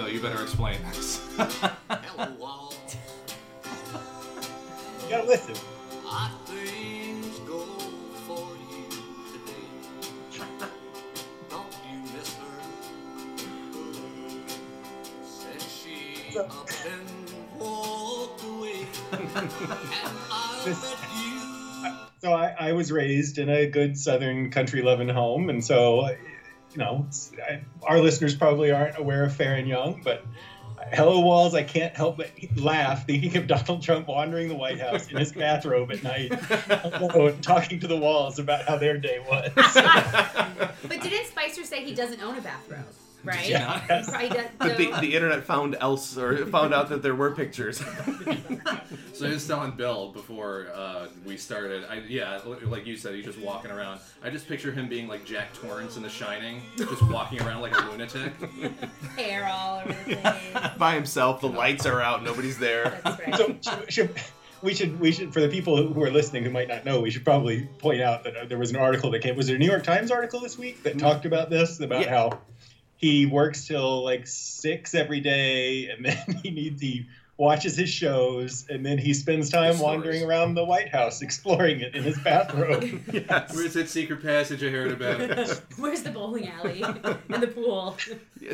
Phil, you better explain this. Hello. You gotta listen. How things go for you today. Don't you miss her? She So- up and walked away. and I bet you. So I, I was raised in a good Southern country loving home, and so you know, I, our listeners probably aren't aware of Faron Young, but Hello Walls, I can't help but laugh thinking of Donald Trump wandering the White House in his bathrobe at night, alone, talking to the walls about how their day was. But didn't Spicer say he doesn't own a bathrobe? Right? Yeah. He probably does- But the, the internet found else or found out that there were pictures. So I was telling Bill before uh, we started. I, yeah, like you said, he's just walking around. I just picture him being like Jack Torrance in The Shining, just walking around like a lunatic. hair all over the place. By himself, the lights are out, nobody's there. That's right. so should, should, we should we should for the people who are listening who might not know, we should probably point out that uh, there was an article that came. Was there a New York Times article this week that talked about this about Yeah. how he works till like six every day, and then he needs he watches his shows, and then he spends time stories. wandering around the White House exploring it in his bathrobe. Yes. Where's that secret passage I heard about? Where's the bowling alley and the pool?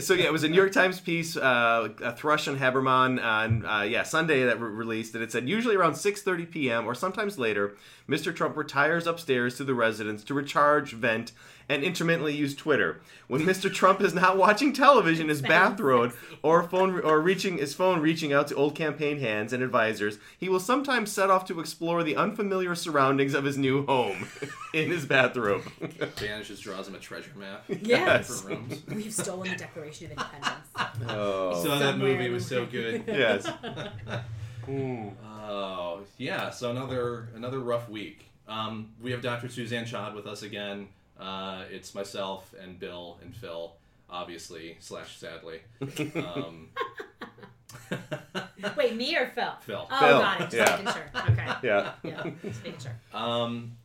So yeah, it was a New York Times piece, uh, a Thrush and Haberman on uh, yeah Sunday that re- released, and it said usually around 6:30 p.m. or sometimes later, Mr. Trump retires upstairs to the residence to recharge, vent, and intermittently use Twitter. When Mr. Trump is not watching television in his bathrobe or phone or reaching his phone reaching out to old campaign hands and advisors, he will sometimes set off to explore the unfamiliar surroundings of his new home in his bathrobe. Bannon just draws him a treasure map. Yes. Rooms. We've stolen the Declaration of Independence. oh. So that movie in was so good. yes. Oh yeah, so another another rough week. Um, we have Dr. Suzanne Chad with us again. Uh, it's myself and Bill and Phil, obviously slash sadly. Um, Wait, me or Phil? Phil. Oh, Phil, got it. Just yeah. making sure. Okay. Yeah. Yeah, just making sure. Um,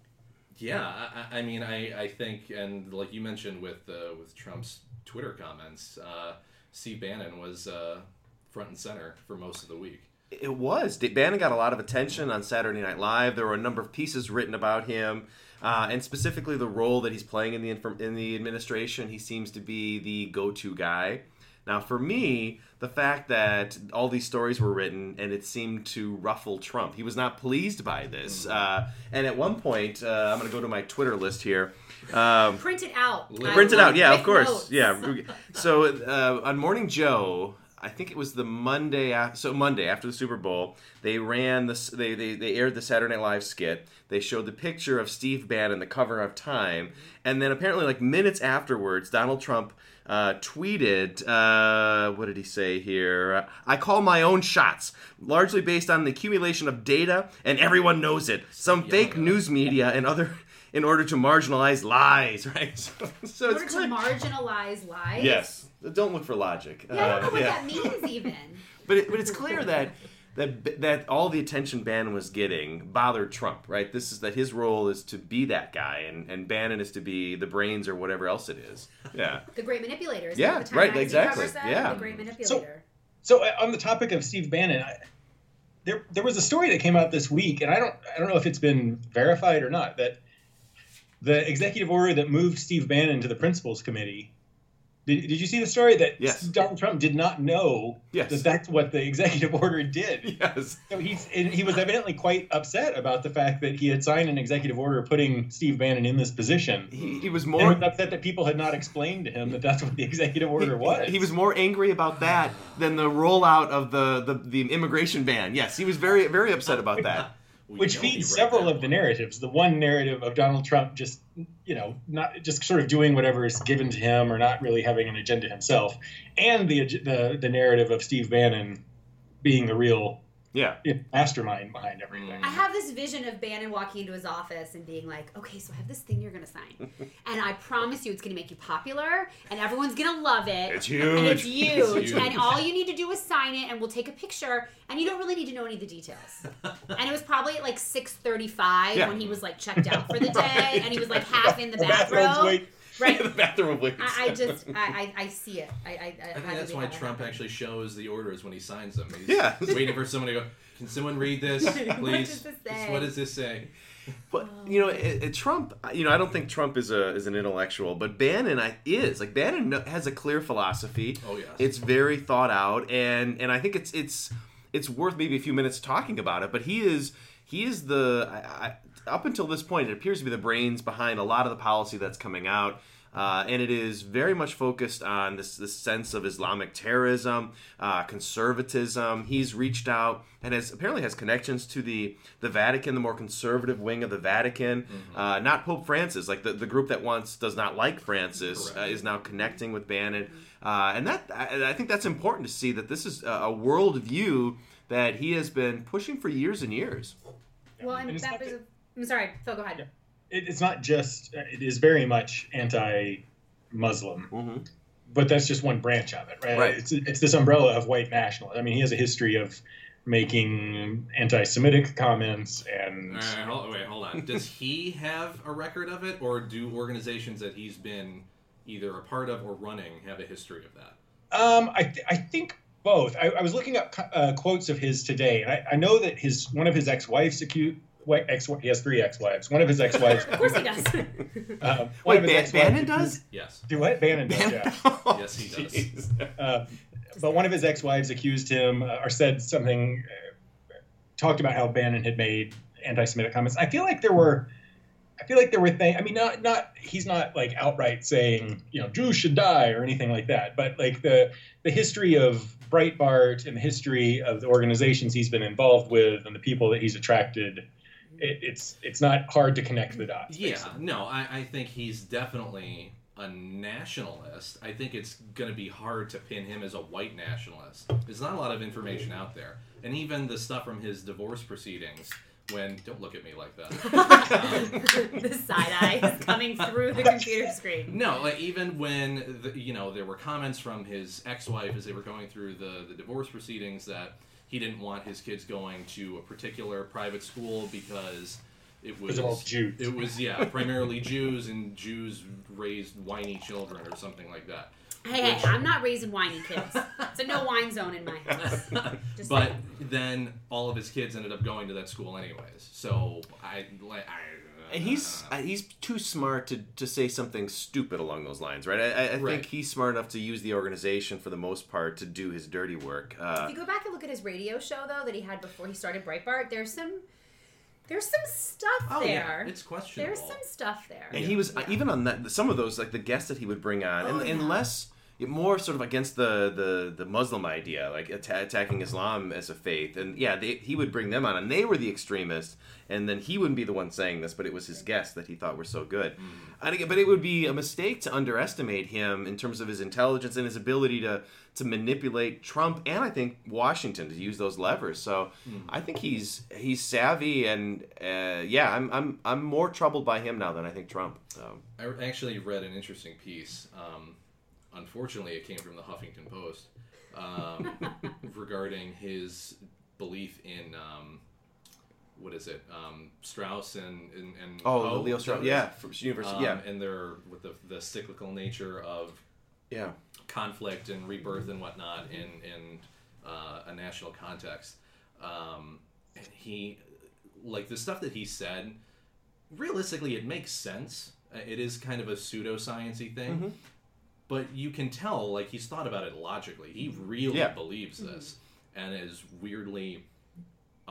yeah, I, I- I mean, I, I think, and like you mentioned with uh, with Trump's Twitter comments, uh, Steve Bannon was uh, front and center for most of the week. It was. D- Bannon got a lot of attention on Saturday Night Live. There were a number of pieces written about him, uh, and specifically the role that he's playing in the infor- in the administration. He seems to be the go-to guy. Now, for me, the fact that all these stories were written and it seemed to ruffle Trump, he was not pleased by this. Uh, and at one point, uh, I'm going to go to my Twitter list here. Um, Print it out. I Print it out, yeah, of course, notes. yeah. So uh, on Morning Joe, I think it was the Monday. After, so Monday after the Super Bowl, they ran this. They, they they aired the Saturday Night Live skit. They showed the picture of Steve Bannon, the cover of Time, and then apparently, like minutes afterwards, Donald Trump. Uh, tweeted, uh, what did he say here? I call my own shots, largely based on the accumulation of data, and everyone knows it. Some fake Yeah. news media and other, in order to marginalize lies, right? So, so In it's order to clear- marginalize lies. Yes. Don't look for logic. Yeah, I don't know Uh, what yeah. that means even. But it, but it's clear that that that all the attention Bannon was getting bothered Trump, right? This is that his role is to be that guy, and and Bannon is to be the brains or whatever else it is. Yeah. The great manipulator. Isn't Yeah, the right, exactly, covers that? yeah. The great manipulator. So uh, on the topic of Steve Bannon, I, there there was a story that came out this week, and I don't I don't know if it's been verified or not that the executive order that moved Steve Bannon to the principals committee. Did, did you see the story that Yes. Donald Trump did not know Yes. that that's what the executive order did? Yes. So he's and he was evidently quite upset about the fact that he had signed an executive order putting Steve Bannon in this position. He, he was more. was upset that people had not explained to him that that's what the executive order was. He was more angry about that than the rollout of the, the, the immigration ban. Yes, he was very very upset about that. We which feeds several of the narratives. The one narrative of Donald Trump just, you know, not just sort of doing whatever is given to him or not really having an agenda himself, and the the, the narrative of Steve Bannon being the real Yeah. mastermind behind everything. I have this vision of Bannon walking into his office and being like, okay, so I have this thing you're going to sign. and I promise you it's going to make you popular and everyone's going to love it. It's And it's huge. huge. It's huge. And all you need to do is sign it and we'll take a picture and you don't really need to know any of the details. and it was probably at like 6.35 Yeah. when he was like checked out for the day and he was like half in the The bathrobe's bathrobe. wait- Right. the bathroom of wigs. I, I just, I, I, I see it. I, I, I, I think that's why Trump happen. actually shows the orders when he signs them. He's Yeah. waiting for someone to go. Can someone read this, please? What does this say? What does this say? But you know, it, it, Trump. You know, I don't think Trump is a is an intellectual, but Bannon I, is. Like Bannon has a clear philosophy. Oh yes. It's very thought out, and and I think it's it's it's worth maybe a few minutes talking about it. But he is he is the I, I, up until this point, it appears to be the brains behind a lot of the policy that's coming out. Uh, and it is very much focused on this, this sense of Islamic terrorism, uh, conservatism. He's reached out and has apparently has connections to the the Vatican, the more conservative wing of the Vatican. Uh, not Pope Francis, like the, the group that once does not like Francis, uh, is now connecting with Bannon, uh, and that I, I think that's important to see that this is a, a world that he has been pushing for years and years. Well, and And it's that was. A, I'm sorry, Phil. Go ahead. It, it's not just. It is very much anti-Muslim, Mm-hmm. but that's just one branch of it, right? Right. It's it's this umbrella of white nationalism. I mean, he has a history of making anti-Semitic comments and. All right, hold, wait, hold on. Does he have a record of it, or do organizations that he's been either a part of or running have a history of that? Um, I, th- I think both. I, I was looking up uh, quotes of his today, and I, I know that his one of his ex-wives accused. Ex, he has three ex-wives. One of his ex-wives. Of course he does. um, one Wait, of his ex-wives Bannon does? Yes. Do what? Bannon does. Yeah. Yes, he does. Uh, but one of his ex-wives accused him uh, or said something, uh, talked about how Bannon had made anti-Semitic comments. I feel like there were, I feel like there were things. I mean, not not he's not like outright saying you know Jews should die or anything like that. But like the the history of Breitbart and the history of the organizations he's been involved with and the people that he's attracted. It, it's it's not hard to connect the dots. Yeah, basically. no, I, I think he's definitely a nationalist. I think it's going to be hard to pin him as a white nationalist. There's not a lot of information out there. And even the stuff from his divorce proceedings, when. Don't look at me like that. Um, the side eye is coming through the computer screen. No, like even when the, you know there were comments from his ex-wife as they were going through the the divorce proceedings that he didn't want his kids going to a particular private school because it was all Jews. It was yeah, primarily Jews and Jews raised whiny children or something like that. Hey, Which- hey, I'm not raising whiny kids. It's a no wine zone in my house. Just but saying. then all of his kids ended up going to that school anyways. So I like I. And he's uh, he's too smart to, to say something stupid along those lines, right? I, I I Right. think he's smart enough to use the organization for the most part to do his dirty work. Uh, If you go back and look at his radio show though that he had before he started Breitbart, there's some there's some stuff oh there. yeah, it's questionable. there's some stuff there. and he was uh, even on that some of those like the guests that he would bring on, Oh, and, and less more sort of against the the, the Muslim idea, like atta- attacking Islam as a faith, and yeah, they, he would bring them on, and they were the extremists, and then he wouldn't be the one saying this, but it was his guests that he thought were so good. Again, but it would be a mistake to underestimate him in terms of his intelligence and his ability to to manipulate Trump and I think Washington to use those levers. So I think he's he's savvy, and uh, yeah, I'm I'm I'm more troubled by him now than I think Trump. So. I actually read an interesting piece. Um, unfortunately, it came from the Huffington Post um, regarding his belief in um, what is it, um, Strauss and and, and Oh, Poe, Leo Strauss, yeah, from University, Um, yeah, and their with the, the cyclical nature of yeah. conflict and rebirth and whatnot in in uh, a national context. Um, and he, like the stuff that he said, realistically, it makes sense. Uh, It is kind of a pseudosciency thing, Mhm. But you can tell like he's thought about it logically. He really Yeah. believes this, mm-hmm. and is weirdly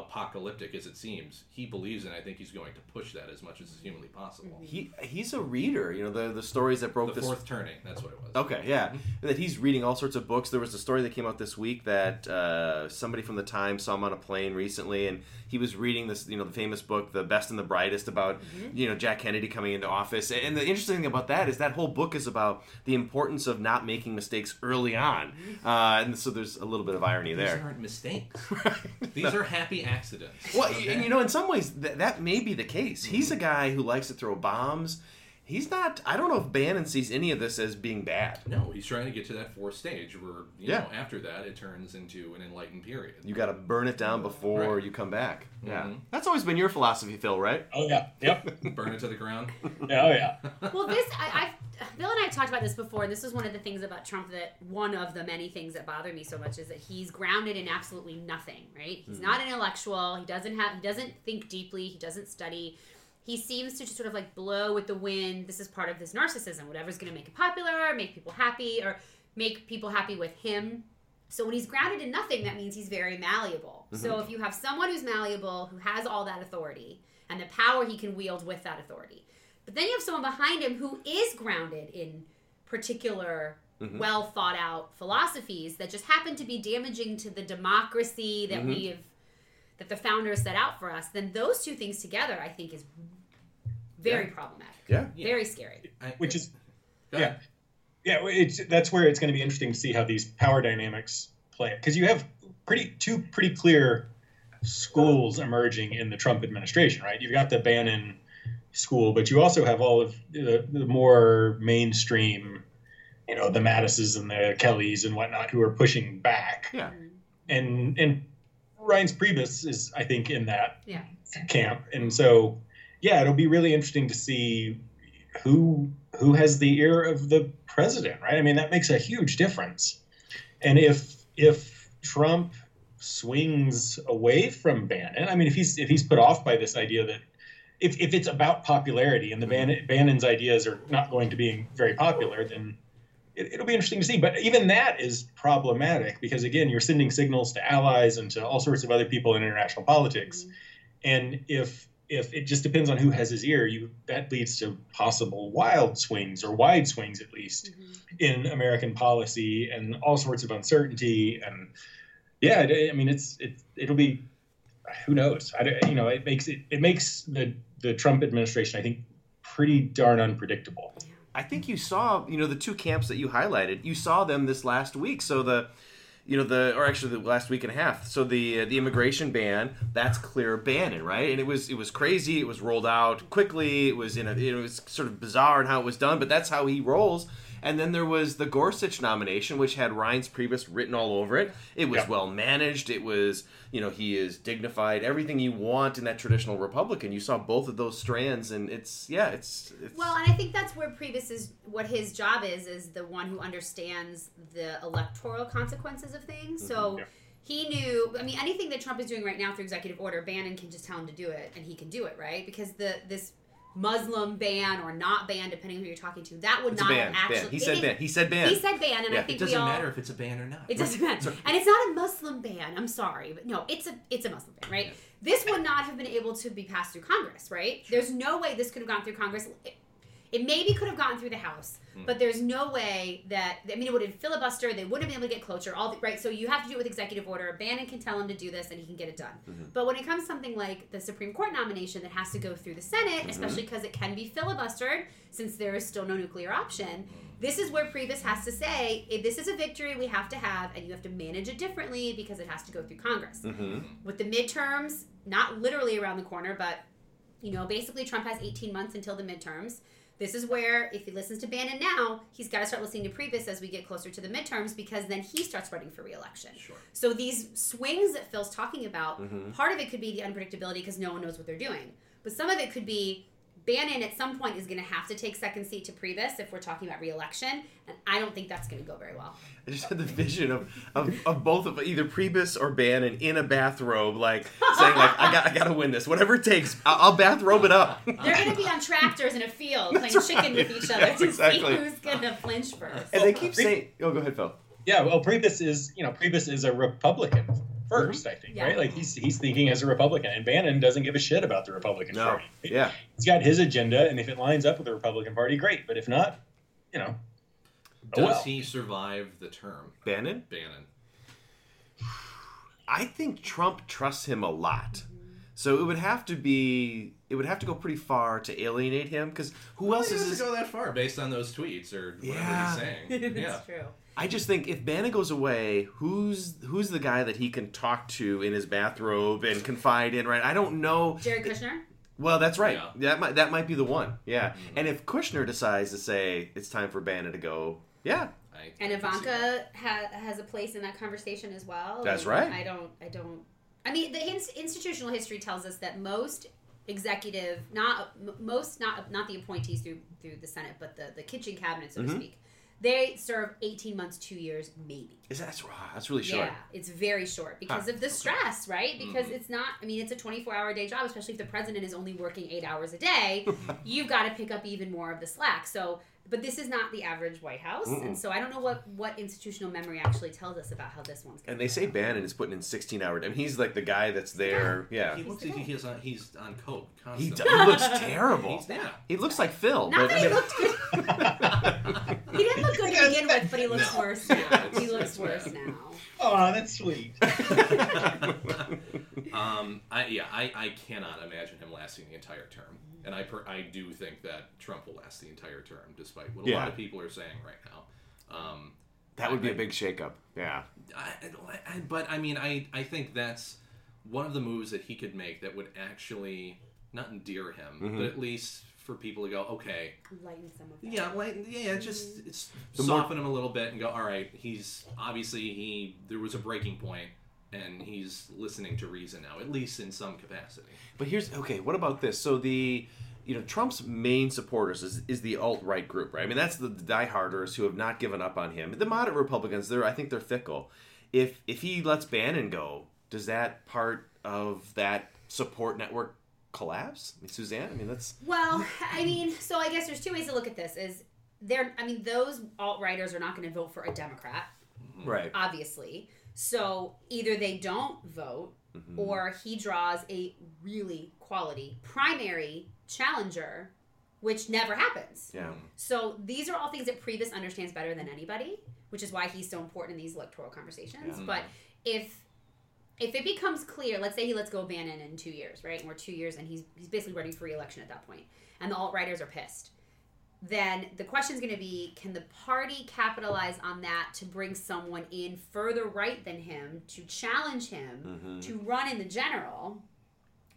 apocalyptic as it seems, he believes, and I think he's going to push that as much as is humanly possible. He he's a reader. You know the the stories that broke The this. fourth turning, that's what it was. Okay, yeah, that he's reading all sorts of books. There was a story that came out this week that uh, somebody from the Times saw him on a plane recently, and he was reading this, you know, the famous book, "The Best and the Brightest," about you know Jack Kennedy coming into office. And the interesting thing about that is that whole book is about the importance of not making mistakes early on, uh, and so there's a little bit of irony These there. aren't mistakes. These are happy accidents. Well, okay? and you know, in some ways, th- that may be the case. He's a guy who likes to throw bombs. He's not. I don't know if Bannon sees any of this as being bad. No, he's trying to get to that fourth stage where, you Yeah. know, after that it turns into an enlightened period. You got to burn it down before Right. you come back. Yeah, Mhm. that's always been your philosophy, Phil. Right? Oh yeah. Yep. Burn it to the ground. Yeah, oh yeah. well, this I, I Bill and I talked about this before, and this was one of the things about Trump that one of the many things that bother me so much is that he's grounded in absolutely nothing, right? He's not an intellectual. He doesn't have he doesn't think deeply, he doesn't study. He seems to just sort of like blow with the wind. This is part of this narcissism. Whatever's going to make it popular, make people happy, or make people happy with him. So when he's grounded in nothing, that means he's very malleable. So mm-hmm. if you have someone who's malleable, who has all that authority and the power he can wield with that authority, but then you have someone behind him who is grounded in particular, mm-hmm. well thought out philosophies that just happen to be damaging to the democracy that mm-hmm. we have, that the founders set out for us. Then those two things together, I think, is very problematic. Yeah. Very scary. I- which is yeah, yeah. It's that's where it's going to be interesting to see how these power dynamics play because you have pretty two pretty clear schools emerging in the Trump administration, right? You've got the Bannon school, but you also have all of the, the more mainstream, you know, the Mattises and the Kellys and whatnot who are pushing back. Yeah. Mm-hmm. And and Reince Priebus is, I think, in that Yeah. camp, and so yeah, it'll be really interesting to see who who has the ear of the president, right? I mean, that makes a huge difference. And if if Trump swings away from Bannon, I mean, if he's if he's put off by this idea that if, if it's about popularity and the mm-hmm. Bannon, Bannon's ideas are not going to be very popular, then it, it'll be interesting to see. But even that is problematic because again, you're sending signals to allies and to all sorts of other people in international politics. Mm-hmm. And if if it just depends on who has his ear, you that leads to possible wild swings or wide swings at least mm-hmm. in American policy and all sorts of uncertainty and yeah, I I mean it's it it'll be who knows I don't- you know it makes it it makes the the Trump administration I think pretty darn unpredictable. I think you saw, you know, the two camps that you highlighted. You saw them this last week. So the, you know, the or actually the last week and a half. So the uh, the immigration ban, that's clear Bannon, right? And it was it was crazy. It was rolled out quickly. It was in a, it was sort of bizarre in how it was done, but that's how he rolls. And then there was the Gorsuch nomination, which had Reince Priebus written all over it. It was Yeah. well managed. It was, you know, he is dignified. Everything you want in that traditional Republican. You saw both of those strands, and it's yeah, it's, it's Well, and I think that's where Priebus is. What his job is is the one who understands the electoral consequences of things. So mm-hmm. Yeah. he knew. I mean, anything that Trump is doing right now through executive order, Bannon can just tell him to do it, and he can do it, right? Because the this Muslim ban or not ban, depending on who you're talking to, that would it's not ban. actually. ban. He said it- ban. He said ban. He said ban, and Yeah, I think It doesn't all. matter if it's a ban or not. It doesn't matter, and it's not a Muslim ban. I'm sorry, but no, it's a it's a Muslim ban, right? This would not have been able to be passed through Congress, right? There's no way this could have gone through Congress. It, it maybe could have gotten through the House, hmm. but there's no way that I mean it would have filibuster. They wouldn't have been able to get cloture. All the, right, so you have to do it with executive order. Bannon can tell him to do this, and he can get it done. Mm-hmm. But when it comes to something like the Supreme Court nomination that has to go through the Senate, mm-hmm. especially because it can be filibustered, since there is still no nuclear option, mm-hmm. this is where Priebus has to say, if this is a victory we have to have, and you have to manage it differently because it has to go through Congress. hmm With the midterms, not literally around the corner, but you know, basically Trump has 18 months until the midterms. This is where, if he listens to Bannon now, he's got to start listening to Priebus as we get closer to the midterms because then he starts running for reelection. Sure. So these swings that Phil's talking about, Mhm. part of it could be the unpredictability because no one knows what they're doing. But some of it could be Bannon at some point is going to have to take second seat to Priebus if we're talking about reelection, and I don't think that's going to go very well. I just had the vision of, of, of both of either Priebus or Bannon in a bathrobe, like saying like I got I got to win this, whatever it takes. I'll, I'll bathrobe it up. They're going to be on tractors in a field playing That's chicken with each other Yes, to exactly. see who's going to flinch first. and they keep saying, "Oh, go ahead, Phil." Yeah, well, Priebus is you know Priebus is a Republican Mm-hmm. 1st I think, Yeah. right? Like he's he's thinking as a Republican, and Bannon doesn't give a shit about the Republican No, Party. yeah, He's got his agenda, and if it lines up with the Republican Party, great. But if not, you know, oh Does well. he survive the term, Bannon. Bannon? I think Trump trusts him a lot, mm-hmm. so it would have to be it would have to go pretty far to alienate him because who Well, else he is doesn't this? go that far based on those tweets or whatever Yeah. he's saying. yeah. That's true. I just think if Bannon goes away, who's who's the guy that he can talk to in his bathrobe and confide in? Right? I don't know. Jared Kushner? Well, that's right. Yeah. That might that might be the one. Yeah. And if Kushner decides to say it's time for Bannon to go, yeah, I, And I can see that. Ivanka ha- has a place in that conversation as well. That's And right. I don't. I don't. I mean, the ins- institutional history tells us that most executive, not m- most, not not the appointees through through the Senate, but the the kitchen cabinet, so to Mhm. speak. They serve eighteen months, two years, maybe. Is that that's, wow, that's really short. Yeah, it's very short because Huh. of the stress, right? Because Mhm. it's not. I mean, it's a twenty-four hour day job, especially if the president is only working eight hours a day. you've got to pick up even more of the slack. So, but this is not the average White House, Mm-mm. and so I don't know what what institutional memory actually tells us about how this one's. gonna And they say out. Bannon is putting in 16 hour. I mean, he's like the guy that's there. Yeah. He He's looks the like guy. he's on, he's on coke He, constantly. he looks terrible. He's, yeah. He looks like Phil. Not but, that I he mean- looked good. he didn't look good to begin with, but he looks No. worse now. It's- he looks worse now. Oh, that's sweet. um, I, yeah, I, I cannot imagine him lasting the entire term, and I per, I do think that Trump will last the entire term, despite what a Yeah. lot of people are saying right now. Um, that would be a big shakeup. Yeah. I, I, but I mean, I, I think that's one of the moves that he could make that would actually not endear him, Mhm. but at least for people to go, okay, Lighten some of that. yeah, like yeah, just mm-hmm. it's The more- soften him a little bit and go, all right, he's obviously he there was a breaking point and he's listening to reason now, at least in some capacity. But here's okay. What about this? So the you know Trump's main supporters is, is the alt right group, right? I mean that's the dieharders who have not given up on him. The moderate Republicans, they're I think they're fickle. If if he lets Bannon go, does that part of that support network collapse? I mean, Suzanne, I mean that's Well, I mean, so I guess there's two ways to look at this. Is there? I mean, those alt righters are not going to vote for a Democrat, right. obviously. So either they don't vote, Mhm. or he draws a really quality primary challenger, which never happens. Yeah. So these are all things that Priebus understands better than anybody, which is why he's so important in these electoral conversations. Yeah. But if if it becomes clear, let's say he lets go Bannon in two years, right? And we're two years and he's he's basically running for re-election at that point, and the alt righters are pissed. Then the question is going to be: Can the party capitalize on that to bring someone in further right than him to challenge him Mhm. to run in the general,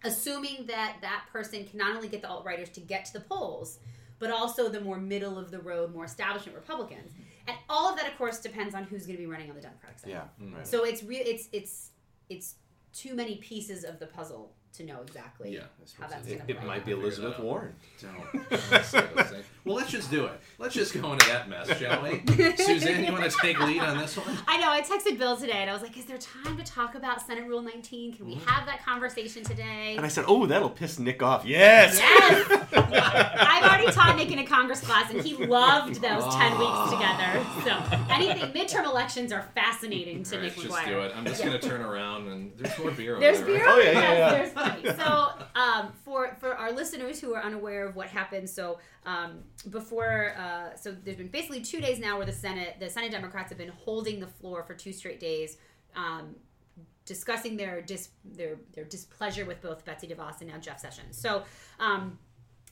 assuming that that person can not only get the alt righters to get to the polls, but also the more middle of the road, more establishment Republicans. And all of that, of course, depends on who's going to be running on the Democratic side. Yeah. Right. So it's real. It's it's it's too many pieces of the puzzle to know exactly Yeah, how that's it- going It, to it play. might out. be Elizabeth. Warren. Don't. don't say those things. well, let's just do it. Let's just go into that mess, shall we? Suzanne, you want to take lead on this one? I know. I texted Bill today, and I was like, "Is there time to talk about Senate Rule 19? Can we mm. have that conversation today?" And I said, "Oh, that'll piss Nick off." Yes. Yes. I've already taught Nick in a Congress class, and he loved those ten ah. weeks together. So anything midterm elections are fascinating to All right, Nick let's McGuire. just do it. I'm just going to turn around and there's more beer. over There's there, beer. right? Oh, yeah, yeah, Yes, yeah. Plenty. So, um, for for our listeners who are unaware of what happened, so um, before, uh, so there's been basically two days now where the Senate, the Senate Democrats have been holding the floor for two straight days. Um, discussing their dis their their displeasure with both Betsy DeVos and now Jeff Sessions. So um,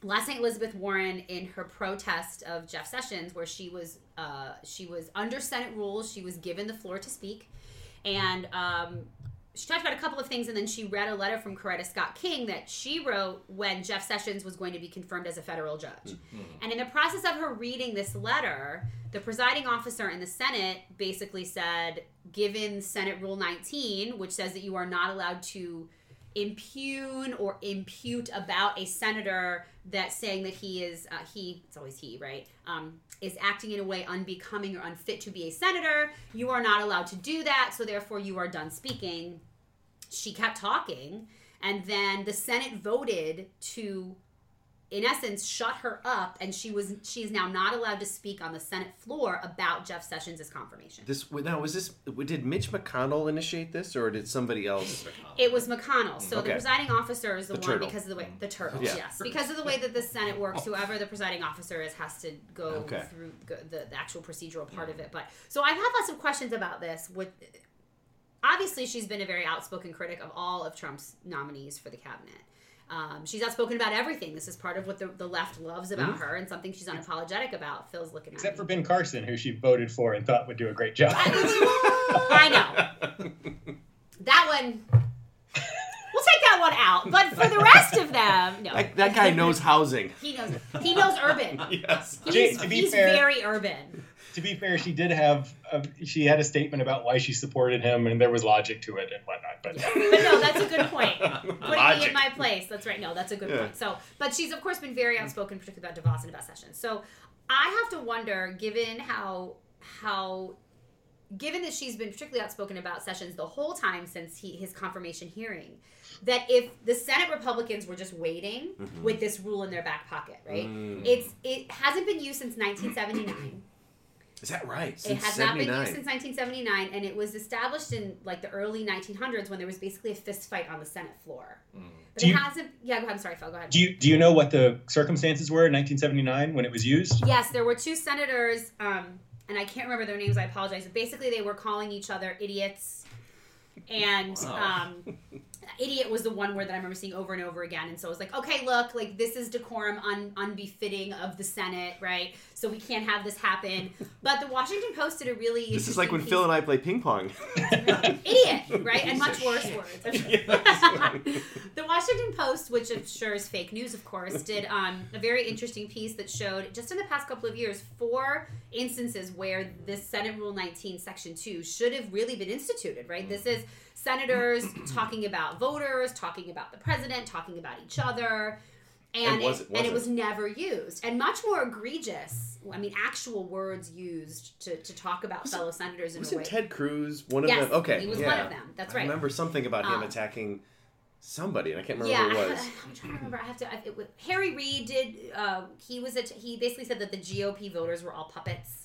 last night Elizabeth Warren in her protest of Jeff Sessions, where she was uh, she was under Senate rules, she was given the floor to speak, and um, she talked about a couple of things, and then she read a letter from Coretta Scott King that she wrote when Jeff Sessions was going to be confirmed as a federal judge. Mm-hmm. And in the process of her reading this letter, the presiding officer in the Senate basically said, given Senate Rule 19, which says that you are not allowed to impugn or impute about a senator that saying that he is uh, he it's always he right? Um, is acting in a way unbecoming or unfit to be a senator. You are not allowed to do that so therefore you are done speaking. She kept talking and then the senate voted to in essence shut her up and she was she is now not allowed to speak on the senate floor about jeff sessions' confirmation This now was this? Did Mitch McConnell initiate this, or did somebody else? It was McConnell. So Okay. the presiding officer is the, The one turtle. because of the way the turtle. Yeah. Yes, because of the way that the Senate works. Oh. Whoever the presiding officer is has to go Okay. through go, the, the actual procedural part of it. But so I've had lots of questions about this. With obviously, she's been a very outspoken critic of all of Trump's nominees for the cabinet. Um, she's outspoken about everything. This is part of what the, the left loves about her, and something she's unapologetic about. Phil's looking at Except for Ben Carson, who she voted for and thought would do a great job. I know. That one, we'll take that one out. But for the rest of them, no. That, that guy knows housing. He knows. He knows urban. Yes. Jay, He's, to be he's fair- very urban. To be fair, she did have a, she had a statement about why she supported him, and there was logic to it and whatnot. But but no, that's a good point. Putting me Logic. in my place. That's right. No, that's a good Yeah. point. So, but she's of course been very outspoken, particularly about DeVos and about Sessions. So, I have to wonder, given how how given that she's been particularly outspoken about Sessions the whole time since he, his confirmation hearing, that if the Senate Republicans were just waiting Mhm. with this rule in their back pocket, right? Mm. It's it hasn't been used since 1979. Is that right? It Since has not been used since 1979, and it was established in like the early 1900s when there was basically a fist fight on the Senate floor. Mm. But Do it you- hasn't. Yeah, go ahead. I'm sorry, Phil. Go ahead. do you do you know what the circumstances were in 1979 when it was used? yes, there were two senators, um, and I can't remember their names. I apologize. But basically, they were calling each other idiots, and Wow. um, idiot was the one word that I remember seeing over and over again. And so I was like, okay, look, like this is decorum un- unbefitting of the Senate, right? So we can't have this happen. But the Washington Post did a really This is like when interesting Phil and I play ping pong. idiot, right? And much worse words. The Washington Post, which I'm sure is fake news, of course, did um, a very interesting piece that showed just in the past couple of years four instances where this Senate Rule 19, Section 2 should have really been instituted, right? This is senators talking about voters, talking about the president, talking about each other. And, And was it, it- and it was was never used. And much more egregious, I mean, actual words used to, to talk about Was it- fellow senators in a way. Wasn't Ted Cruz one of Yes, them? Okay, he was yeah. one of them. That's I right. remember something about him Um, attacking somebody, and I can't remember yeah, who it was. I'm trying to remember. I have to. I, it was, Harry Reid did. Uh, he was. A, he basically said that the GOP voters were all puppets.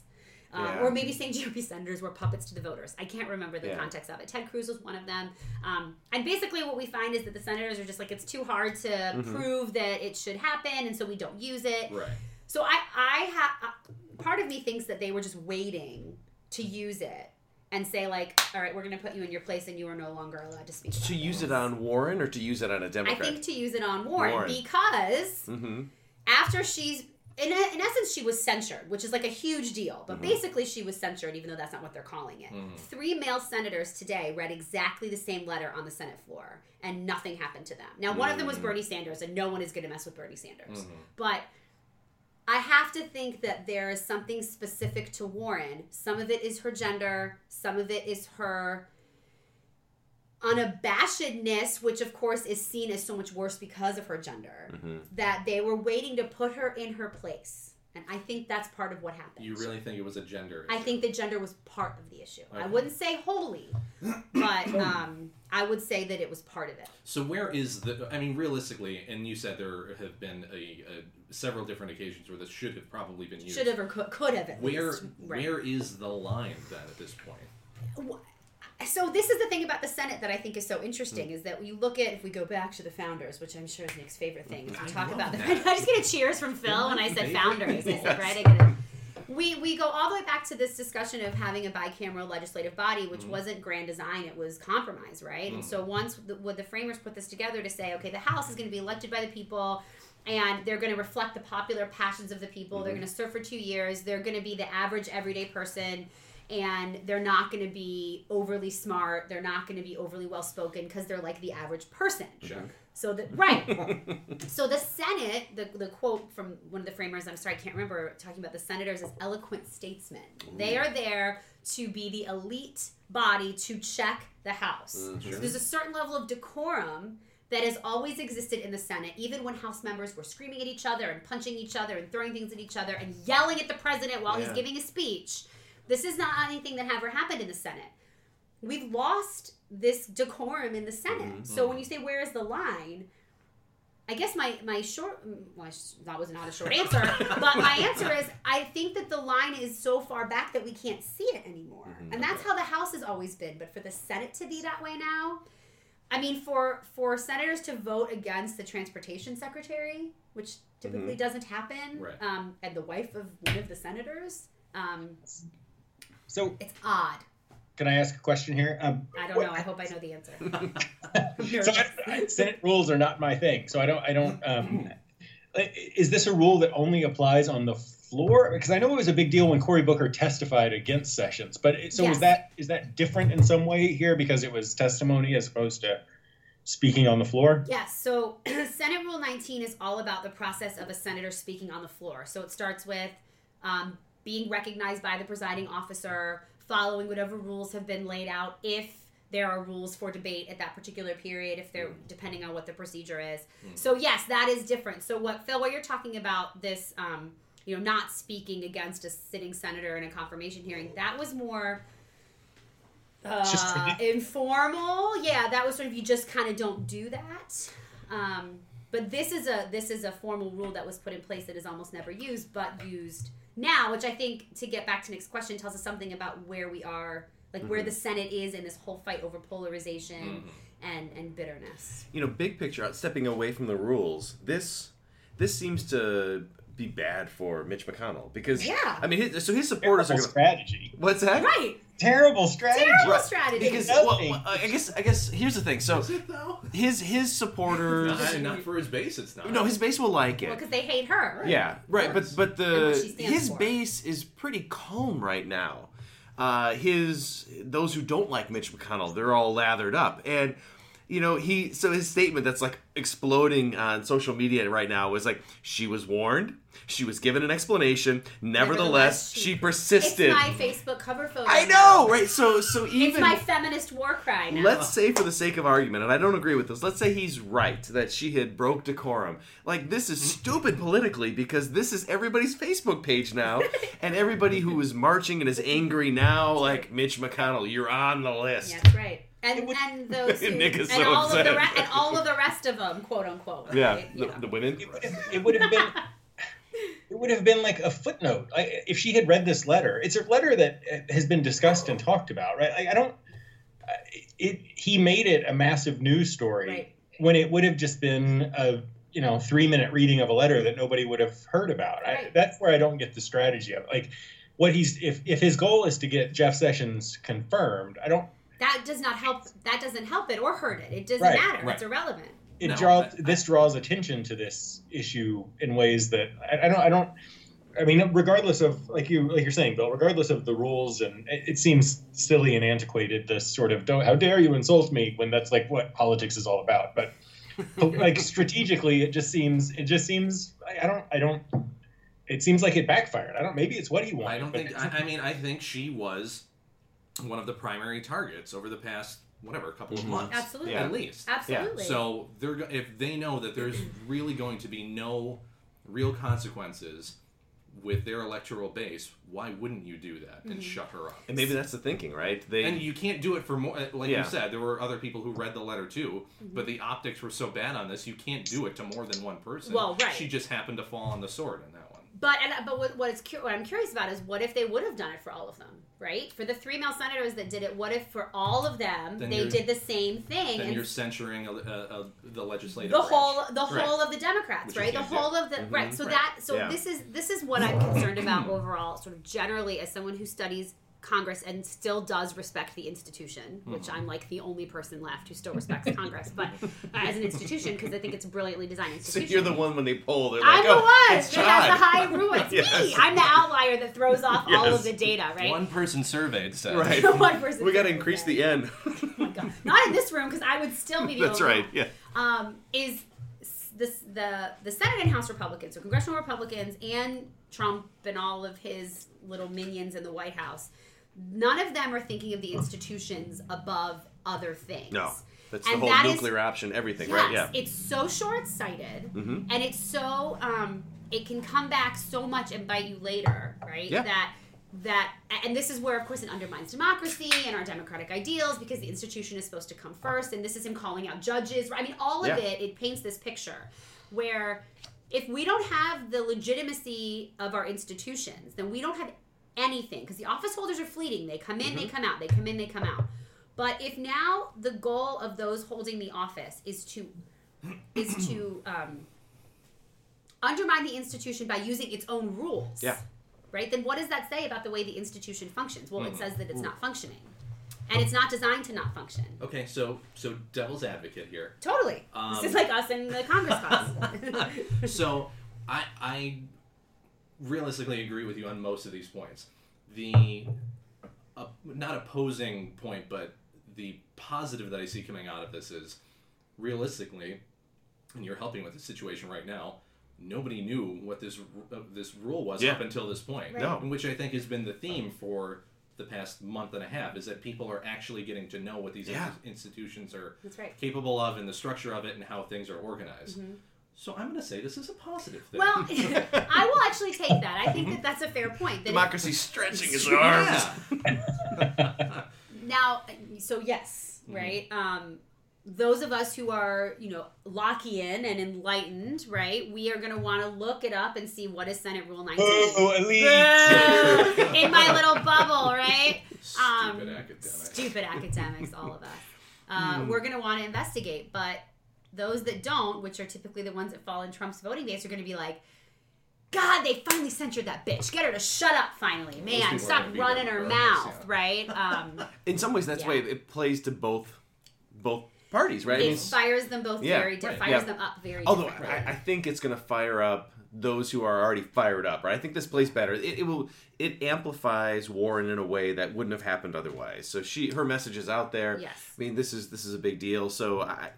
Uh, Yeah. Or maybe saying GOP senators were puppets to the voters. I can't remember the Yeah. context of it. Ted Cruz was one of them. Um, and basically, what we find is that the senators are just like, it's too hard to Mhm. prove that it should happen, and so we don't use it. Right. So I, I have part of me thinks that they were just waiting to use it and say like, all right, we're going to put you in your place, and you are no longer allowed to speak. To use this." it on Warren or to use it on a Democrat? I think to use it on Warren, Warren. because mm-hmm. after she's in, in essence she was censured, which is like a huge deal. But Mhm. basically she was censured, even though that's not what they're calling it. Mhm. Three male senators today read exactly the same letter on the Senate floor, and nothing happened to them. Now one of them was Mm. Bernie Sanders, and no one is going to mess with Bernie Sanders. Mhm. But I have to think that there is something specific to Warren. Some of it is her gender, some of it is her unabashedness, which of course is seen as so much worse because of her gender, Mm-hmm. that they were waiting to put her in her place. And I think that's part of what happened. You really think it was a gender? I think that gender was part of the issue. I wouldn't say wholly, but um, I would say that it was part of it. So where is the? I mean, realistically, and you said there have been a, a several different occasions where this should have probably been used. Should have or could, could have at Where least. Right. where is the line then at this point? So this is the thing about the Senate that I think is so interesting is that you look at if we go back to the founders, which I'm sure is Nick's favorite thing, we I talk about that. I just get a cheers from Phil when I said founders. I said right. I get it. We we go all the way back to this discussion of having a bicameral legislative body, which Mhm. wasn't grand design; it was compromise, right? And Mhm. so once the, the framers put this together to say, okay, the House is going to be elected by the people. And they're going to reflect the popular passions of the people. They're Mhm. going to serve for two years. They're going to be the average everyday person and they're not going to be overly smart. They're not going to be overly well spoken because they're like the average person. Check. So the right. so the Senate, the the quote from one of the framers, I'm sorry, I can't remember, talking about the senators as eloquent statesmen. They are there to be the elite body to check the House. Mm, So there's a certain level of decorum that has always existed in the Senate, even when House members were screaming at each other and punching each other and throwing things at each other and yelling at the president while he's giving a speech. This is not anything that ever happened in the Senate. We've lost this decorum in the Senate. Mhm. So when you say where is the line, I guess my my short well that was not a short answer, but my answer is I think that the line is so far back that we can't see it anymore, Mhm. and that's how the House has always been. But for the Senate to be that way now, I mean, for for senators to vote against the transportation secretary, which typically doesn't happen, Right. um, and the wife of one of the senators, um, So, it's odd. can I ask a question here? Um, I don't what- know. I hope I know the answer. so I, I- Senate rules are not my thing, so I don't. I don't. Um, is this a rule that only applies on the floor? Because I know it was a big deal when Cory Booker testified against Sessions, but it, so Yes. is that is that different in some way here because it was testimony as opposed to speaking on the floor? Yes. So Senate Rule 19 is all about the process of a senator speaking on the floor. So it starts with um, being recognized by the presiding officer, following whatever rules have been laid out. If there are rules for debate at that particular period, if they're depending on what the procedure is. So yes, that is different. So what Phil, what you're talking about this, um, you know, not speaking against a sitting senator in a confirmation hearing, that was more. Uh, informal, yeah. That was sort of you just kind of don't do that. Um, but this is a this is a formal rule that was put in place that is almost never used, but used now, which I think to get back to Nick's question tells us something about where we are, like where the Senate is in this whole fight over polarization and and bitterness. you know, big picture, uh, stepping away from the rules, this this seems to be bad for Mitch McConnell because Yeah. I mean, his, so his supporters Terrible are going. strategy. What's that? Right, Terrible strategy. terrible Right, strategy. Because Nothing. well, I guess I guess here's the thing. So Is it though? his his supporters. Not, not for his base, it's not. no, his base will like it. Well, because they hate her. Yeah, right. But but And what she the his for. base is pretty calm right now. Uh, his those who don't like Mitch McConnell, they're all lathered up, and you know he. So his statement that's like exploding on social media right now was like she was warned, she was given an explanation. Nevertheless, Nevertheless, she, she- It's persisted. my Facebook cover photo. I know, right? So so It's even my feminist war cry now. Let's say, for the sake of argument, and I don't agree with this, let's say he's right that she had broke decorum. Like, this is stupid politically because this is everybody's Facebook page now, and everybody who is marching and is angry now, like Mitch McConnell, you're on the list. Yeah, that's right. And would- and those who, Nick is and so all of the upset. re- and all of the rest of them, quote unquote. Yeah, right? The, the women. It would have, it would have been. It would have been like a footnote. Like if she had read this letter, it's a letter that uh, has been discussed and talked about, right? Like I don't. uh, It he made it a massive news story Right. when it would have just been a you know three minute reading of a letter that nobody would have heard about. I, that's where I don't get the strategy of like what he's if if his goal is to get Jeff Sessions confirmed, I don't. That does not help. That doesn't help it or hurt it. It doesn't Right, matter. right. It's irrelevant. It No, draws I- this draws attention to this issue in ways that I, I don't I don't I mean regardless of like you like you're saying Bill regardless of the rules and it, it seems silly and antiquated this sort of don't how dare you insult me when that's like what politics is all about but like strategically it just seems it just seems I, I don't I don't it seems like it backfired I don't maybe it's what he wanted I don't think. I, I mean, I think she was one of the primary targets over the past whatever a couple of mm-hmm. months, Absolutely. Yeah. at least. Absolutely. So they're go- if they know that there's really going to be no real consequences with their electoral base, why wouldn't you do that and mm-hmm. shut her up? And maybe that's the thinking, right? They And you can't do it for more. Uh, like Yeah. you said, there were other people who read the letter too, Mm-hmm. but the optics were so bad on this, you can't do it to more than one person. Well, right. She just happened to fall on the sword in that one. But and, but what what, is, cu- what I'm curious about is what if they would have done it for all of them, right? For the three male senators that did it, what if for all of them Then they did the same thing Then and you're censuring a, a, a, the legislative. the branch. whole the Right. whole of the Democrats, Which right? The can't do. whole of the Mhm. right. So Right. that so Yeah. this is this is what I'm concerned about overall, sort of generally as someone who studies Congress and still does respect the institution, which Mm-hmm. I'm like the only person left who still respects Congress, but uh, as an institution because I think it's a brilliantly designed so you're the one when they poll, they're I'm the oh, one it's that has the high rule. It's me. I'm the outlier that throws off all of the data, right? One person surveyed said. Right. One person we got to increase that. the end. Oh. Not in this room because I would still be the That's only right. one. Yeah. um, is this the the Senate and House Republicans, so congressional Republicans and Trump and all of his little minions in the White House, none of them are thinking of the institutions above other things. No. That's the whole that is- nuclear option, everything, Yes, right? Yeah. it's so short sighted, Mhm. and it's so um, it can come back so much and bite you later, right? Yeah. That that and this is where of course it undermines democracy and our democratic ideals because the institution is supposed to come first and this is him calling out judges i mean all of Yeah. it it paints this picture where if we don't have the legitimacy of our institutions then we don't have anything because the office holders are fleeting. They come in they come out. They come in they come out. But if now the goal of those holding the office is to is to um, undermine the institution by using its own rules Yeah. right? Then what does that say about the way the institution functions? Well Mhm. it says that it's not functioning and it's not designed to not function. Okay, so so devil's advocate here. totally. Um, this is like us in the congress class. So I I realistically agree with you on most of these points. The uh, not opposing point, but the positive that I see coming out of this is realistically, and you're helping with the situation right now. nobody knew what this uh, this rule was Yeah. up until this point. Right. No. Which I think has been the theme for the past month and a half is that people are actually getting to know what these Yeah. institutions are right. capable of and the structure of it and how things are organized. So I'm going to say this is a positive thing. Mm-hmm. Well, I will actually take that. I think that that's a fair point. That if- Democracy stretching his arms. yeah. now so yes Mm-hmm. right um those of us who are you know Lockean and enlightened right we are going to want to look it up and see what is senate rule 19 Oh, elite. In my little bubble right um, Stupid stupid academics all of us uh, Hmm. we're going to want to investigate but those that don't which are typically the ones that fall in trump's voting base are going to be like God, they finally censored that bitch. Get her to shut up finally. Man, stop running her Democrats, mouth, yeah. right? Um, In some ways, that's Yeah. why it plays to both both parties, right? I it mean, fires them both Yeah, very di- right, fires yeah. them up very Although differently. I, I think it's going to fire up those who are already fired up, right? I think this plays better. It, it will it amplifies Warren in a way that wouldn't have happened otherwise. So she her message is out there. Yes. I mean, this is this is a big deal. So I,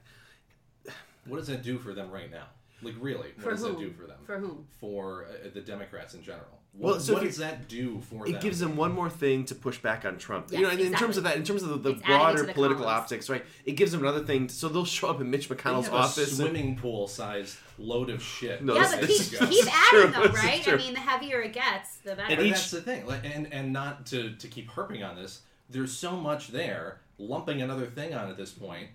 What does that do for them right now? Like, really? What For does whom? that do for them? For whom? For uh, the Democrats in general. Well, What, so what does that do for them? it them? gives them one more thing to push back on Trump. Yes, you know, and in terms of that, in terms of the, the It's adding it broader the political columns. optics, right? It gives them another thing. So they'll show up in Mitch They McConnell's have a office. and- swimming pool sized load of shit. No, yeah, this- but this keep, is- keep adding true. them, right? I mean, the heavier it gets, the better. And But each- that's the thing, like, and and not to to keep harping on this. There's so much there. Lumping another thing on at this point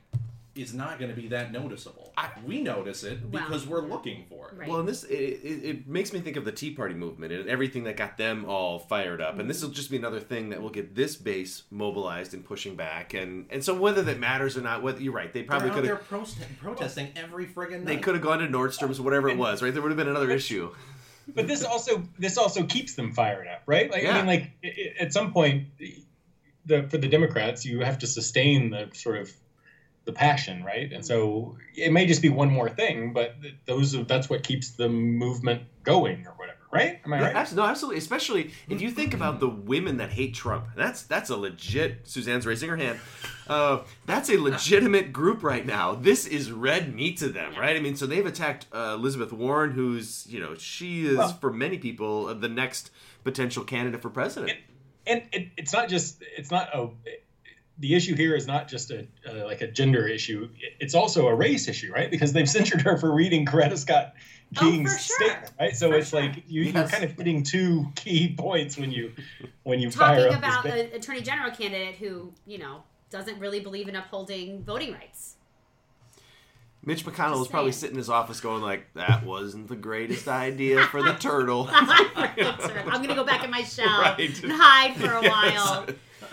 is not going to be that noticeable. I- we notice it Well, because we're looking for it. Right. Well, and this it, it, it makes me think of the Tea Party movement and everything that got them all fired up, and this mm-hmm. will just be another thing that will get this base mobilized and pushing back, and and so whether that matters or not, whether you're right, they probably could there have prost- protesting every friggin' they could have gone to Nordstrom's, whatever it was, right? There would have been another issue. but this also this also keeps them fired up, right? Like I mean, like i- i- at some point, the for the Democrats, you have to sustain the sort of the passion, right? And so it may just be one more thing, but those that's what keeps the movement going or whatever, right? Am I Yeah, right? abs- no, absolutely. Especially if you think about the women that hate Trump. That's that's a legit. Suzanne's raising her hand. Uh, that's a legitimate group right now. This is red meat to them, right? I mean, so they've attacked uh, Elizabeth Warren, who's you know she is Well- for many people uh, the next potential candidate for president. and it, it's not just it's not a the issue here is not just a uh, like a gender issue it's also a race issue right because they've censured her for reading Coretta Scott Oh, King's for sure. statement right so For it's sure. like you, you're kind of hitting two key points when you when you fire Talking up about this big- an attorney general candidate who, you know, doesn't really believe in upholding voting rights. Mitch McConnell was probably sitting in his office going like, "That wasn't the greatest idea for the turtle." I'm gonna go back in my shell Right. and hide for a Yes. while.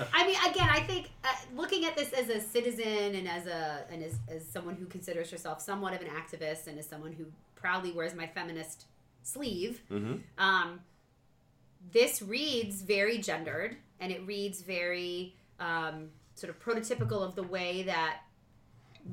I mean, again, I think uh, looking at this as a citizen and as a and as, as someone who considers herself somewhat of an activist and as someone who proudly wears my feminist sleeve, hmm um, this reads very gendered and it reads very um, sort of prototypical of the way that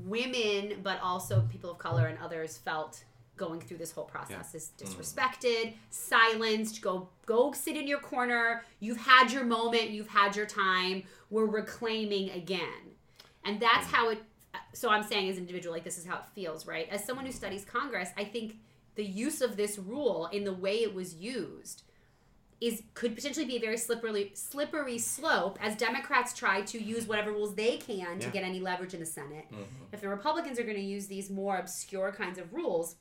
women, but also people of color and others felt going through this whole process is mm. disrespected, silenced, go go sit in your corner. You've had your moment, you've had your time. We're reclaiming again. And that's how it so I'm saying as an individual like this is how it feels, right? As someone who studies Congress, I think the use of this rule in the way it was used is could potentially be a very slippery slippery slope as Democrats try to use whatever rules they can to get any leverage in the Senate. Mm-hmm. If the Republicans are going to use these more obscure kinds of rules,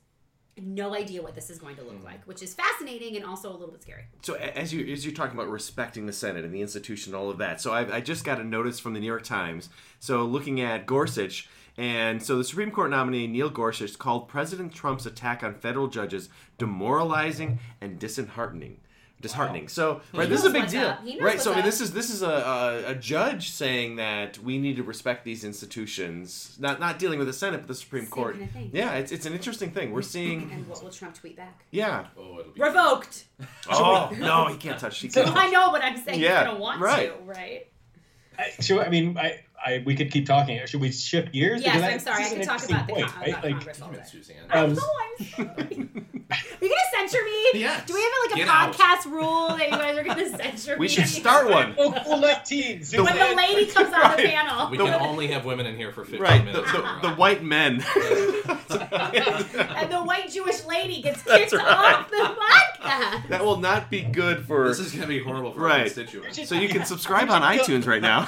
no idea what this is going to look mm-hmm. like, which is fascinating and also a little bit scary. So as you as you're talking about respecting the Senate and the institution, and all of that. So I, I just got a notice from the New York Times. So looking at Gorsuch, and so the Supreme Court nominee Neil Gorsuch called President Trump's attack on federal judges demoralizing and disheartening. Disheartening. So right, this is a big deal, up. He knows right? So I mean, this is this is a, a a judge saying that we need to respect these institutions, not not dealing with the Senate, but the Supreme Same Court. kind of thing. Yeah, it's it's an interesting thing. We're seeing. And what will Trump tweet back? Yeah. Oh, it'll be Revoked. Oh no, he can't touch. He can't I touch. know what I'm saying. Yeah, He's gonna want right. to, right? I, so I mean, I I we could keep talking. Should we shift gears? Yes, Because I- I'm sorry. I this is could an talk interesting about the point, con- right? about Like, Congress all Damn day. it, Suzanne. Um, no, I'm sorry. Are you gonna censor me? Yes. Do we have like a Get out. podcast rule that you guys are gonna censor me? We should start one. Oh, cool 19. When the lady comes on the panel. We can only have women in here for 15 Right, minutes. the, the white men. and the white Jewish lady gets kicked right. off the podcast. that will not be good for. this is going to be horrible for Right. constituents. So you can subscribe on iTunes right now.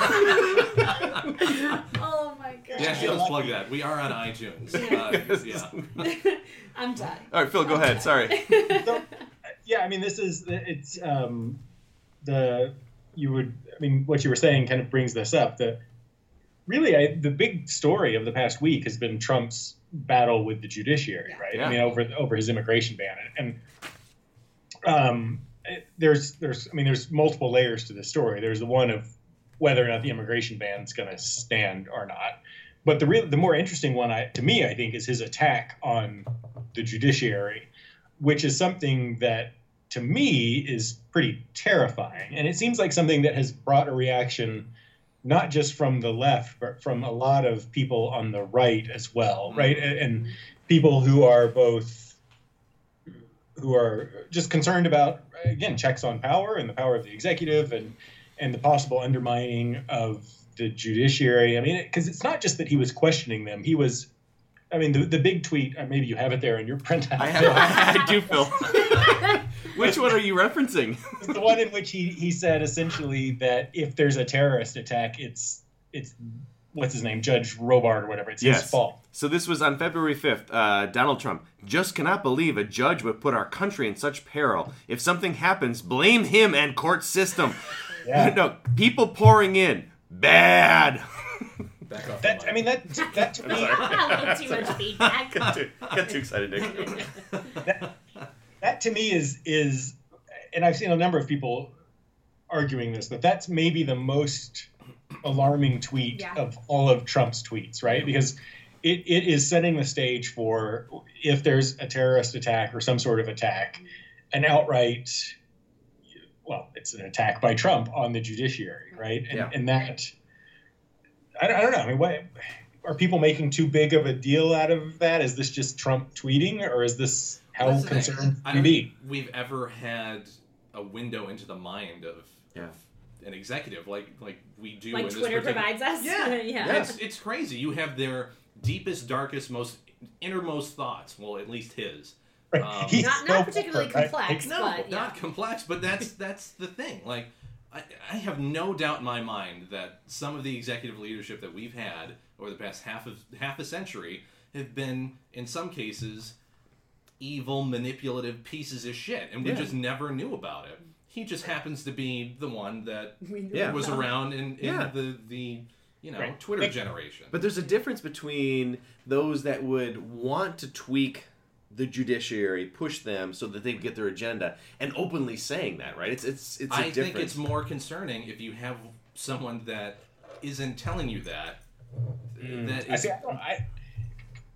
oh my god. Yeah, let's plug that. We are on iTunes. Uh, yeah. I'm done. All right, Phil, go ahead. Sorry. So, yeah, I mean, this is it's um, the you would. I mean, what you were saying kind of brings this up. That really, I, the big story of the past week has been Trump's battle with the judiciary, Yeah. right? Yeah. I mean, over over his immigration ban, and um, there's there's I mean, there's multiple layers to this story. There's the one of whether or not the immigration ban is going to stand or not. But the real, the more interesting one, I, to me, I think, is his attack on the judiciary, which is something that, to me, is pretty terrifying. And it seems like something that has brought a reaction, not just from the left, but from a lot of people on the right as well, mm-hmm. right? And, and people who are both who are just concerned about again checks on power and the power of the executive and and the possible undermining of the judiciary. I mean, because it's not just that he was questioning them; he was. I mean, the, the big tweet. uh, Maybe you have it there in your printout. I, have, I do, Phil. Which one are you referencing? The one in which he, he said essentially that if there's a terrorist attack, it's it's what's his name, Judge Robart or whatever. It's Yes. his fault. So this was on February 5th. Uh, Donald Trump just cannot believe a judge would put our country in such peril. If something happens, blame him and court system. Yeah. no, people pouring in. Bad. Back off. That I mean that that to me a little too much feedback. got, too, got too excited, Nick. that to me is is and I've seen a number of people arguing this, but that's maybe the most alarming tweet Yeah. of all of Trump's tweets, right? Because it, it is setting the stage for if there's a terrorist attack or some sort of attack, an outright well, it's an attack by Trump on the judiciary, mm-hmm. right? And, Yeah. and that I don't, I don't know. I mean, what are people making too big of a deal out of that? Is this just Trump tweeting, or is this how That's concerned I you don't be? think we've ever had a window into the mind of, Yeah. of an executive like like we do. Like in this Twitter particular- provides us. Yeah, yeah. It's, it's crazy. You have their deepest, darkest, most innermost thoughts. Well, at least his. Right. Um, He's Not- not particularly right? complex. No, but, yeah. not complex, but that's that's the thing. Like, I, I have no doubt in my mind that some of the executive leadership that we've had over the past half of half a century have been, in some cases, evil, manipulative pieces of shit, and we Yeah. just never knew about it. He just happens to be the one that Yeah. was about- around in, in Yeah. the the you know Right. Twitter Like- generation. But there's a difference between those that would want to tweak the judiciary, push them so that they get their agenda, and openly saying that, right? It's it's it's a I difference. think it's more concerning if you have someone that isn't telling you that. Mm. That is. I is, see. I, don't, I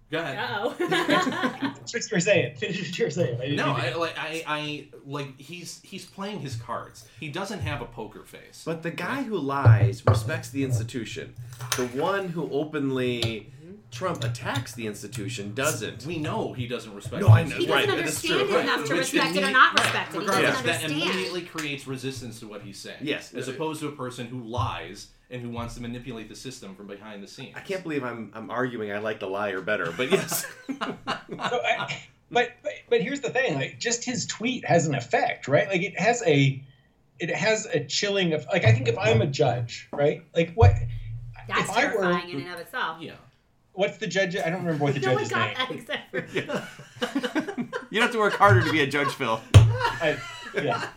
go ahead. Uh-oh. finish what you're saying. Finish what you're saying. I No, I like I, I like he's he's playing his cards. He doesn't have a poker face. But the guy who lies respects the institution. The one who openly Trump attacks the institution doesn't. we know he doesn't respect. It? No, the I know. he doesn't Right, that's understand true. it enough to Which respect it or immedi- not right, respect it. He regardless, doesn't that understand. immediately creates resistance to what he's saying. Yes. as opposed to a person who lies and who wants to manipulate the system from behind the scenes. I can't believe I'm I'm arguing I like the liar better, but yes. So I- but, but but here's the thing like just his tweet has an effect right like it has a it has a chilling of like i think if i'm a judge right like what That's if I were- terrifying in and of itself. Yeah. What's the judge i don't remember what the no one judge's got name. that except for you have to work harder to be a judge, Phil. I, yeah.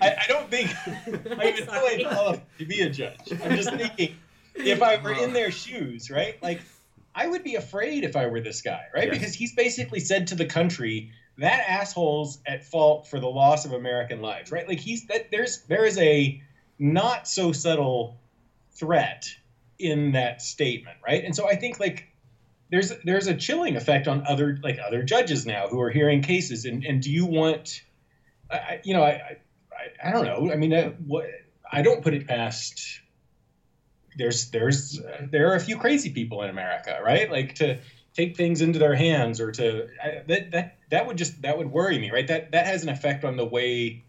I, I don't think i even Sorry. really qualified to be a judge. I'm just thinking if i were in their shoes right? Like i would be afraid if i were this guy right? Yes. because he's basically said to the country that asshole's at fault for the loss of american lives right? Like he's that there's there is a not so subtle threat in that statement right and so i think like there's there's a chilling effect on other like other judges now who are hearing cases and and do you want I, I- you know I, I I- I don't know I mean uh, what I don't put it past there's there's uh, there are a few crazy people in America, right? Like to take things into their hands or to I, that that that would just that would worry me, right? That that has an effect on the way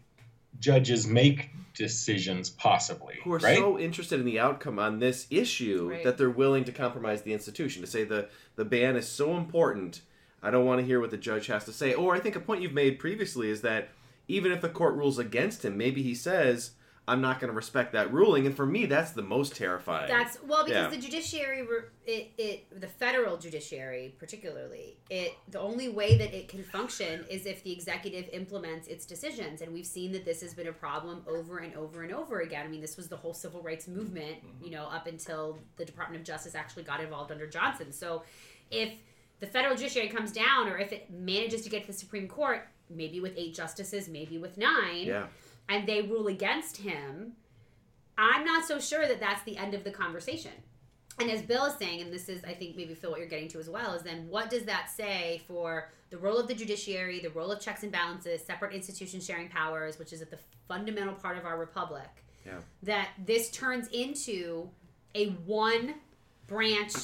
judges make decisions, possibly, who are right? so interested in the outcome on this issue Right. that they're willing to compromise the institution to say the the ban is so important i don't want to hear what the judge has to say or i think a point you've made previously is that even if the court rules against him maybe he says i'm not going to respect that ruling and for me that's the most terrifying That's well because Yeah. the judiciary, it, it the federal judiciary particularly, it the only way that it can function is if the executive implements its decisions, and we've seen that this has been a problem over and over and over again. I mean, this was the whole civil rights movement, mm-hmm. you know, up until the Department of Justice actually got involved under Johnson. So, if the federal judiciary comes down, or if it manages to get to the Supreme Court, maybe with eight justices, maybe with nine, yeah and they rule against him, I'm not so sure that that's the end of the conversation. And as Bill is saying, and this is, I think, maybe Phil, what you're getting to as well, is then what does that say for the role of the judiciary, the role of checks and balances, separate institutions sharing powers, which is at the fundamental part of our republic? Yeah. That this turns into a one branch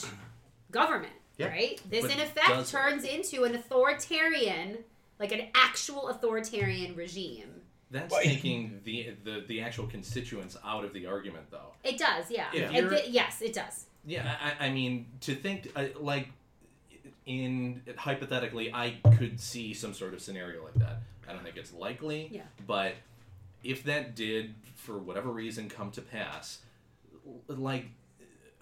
government, Yeah. right? This, But in effect, turns into an authoritarian, like an actual authoritarian regime. That's Well, taking the, the the actual constituents out of the argument, though. It does, yeah. If It yes, it does. Yeah, I, I mean, to think uh, like in hypothetically, I could see some sort of scenario like that. I don't think it's likely. Yeah. But if that did, for whatever reason, come to pass, like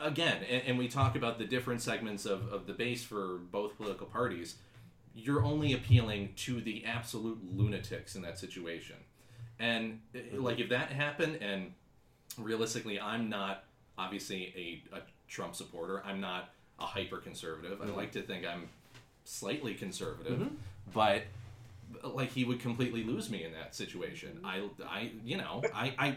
again, and, and we talk about the different segments of, of the base for both political parties, you're only appealing to the absolute lunatics in that situation. And uh, like mm-hmm. if that happened, and realistically, I'm not obviously a, a Trump supporter. I'm not a hyper conservative. I mm-hmm. like to think I'm slightly conservative, mm-hmm. but uh, like he would completely lose me in that situation. I, I, you know, I, I,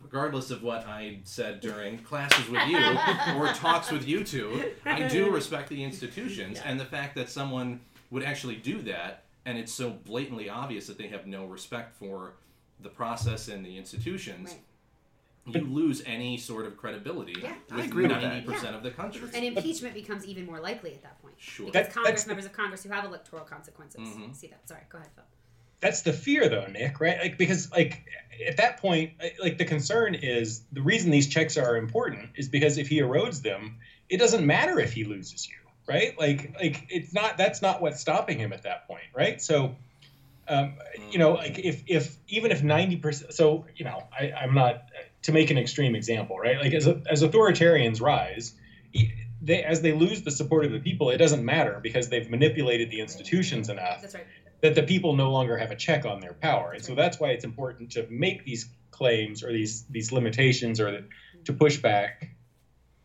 regardless of what I said during classes with you or talks with you two, I do respect the institutions and the fact that someone would actually do that, and it's so blatantly obvious that they have no respect for the process and the institutions. Right. You lose any sort of credibility Yeah. I with agree with that. ninety percent of the country. And impeachment becomes even more likely at that point. Sure. Because That- Congress, that's- members of Congress who have electoral consequences. Mhm. See that. Sorry, go ahead, Phil. that's the fear though nick right like because like at that point like the concern is the reason these checks are important is because if he erodes them it doesn't matter if he loses you right like like it's not that's not what's stopping him at that point right so um, you know like if if even if 90% so you know I, i'm not to make an extreme example right? Like as, as authoritarians rise they, as they lose the support of the people it doesn't matter because they've manipulated the institutions enough That's right. that the people no longer have a check on their power. And so that's why it's important to make these claims or these these limitations or the, to push back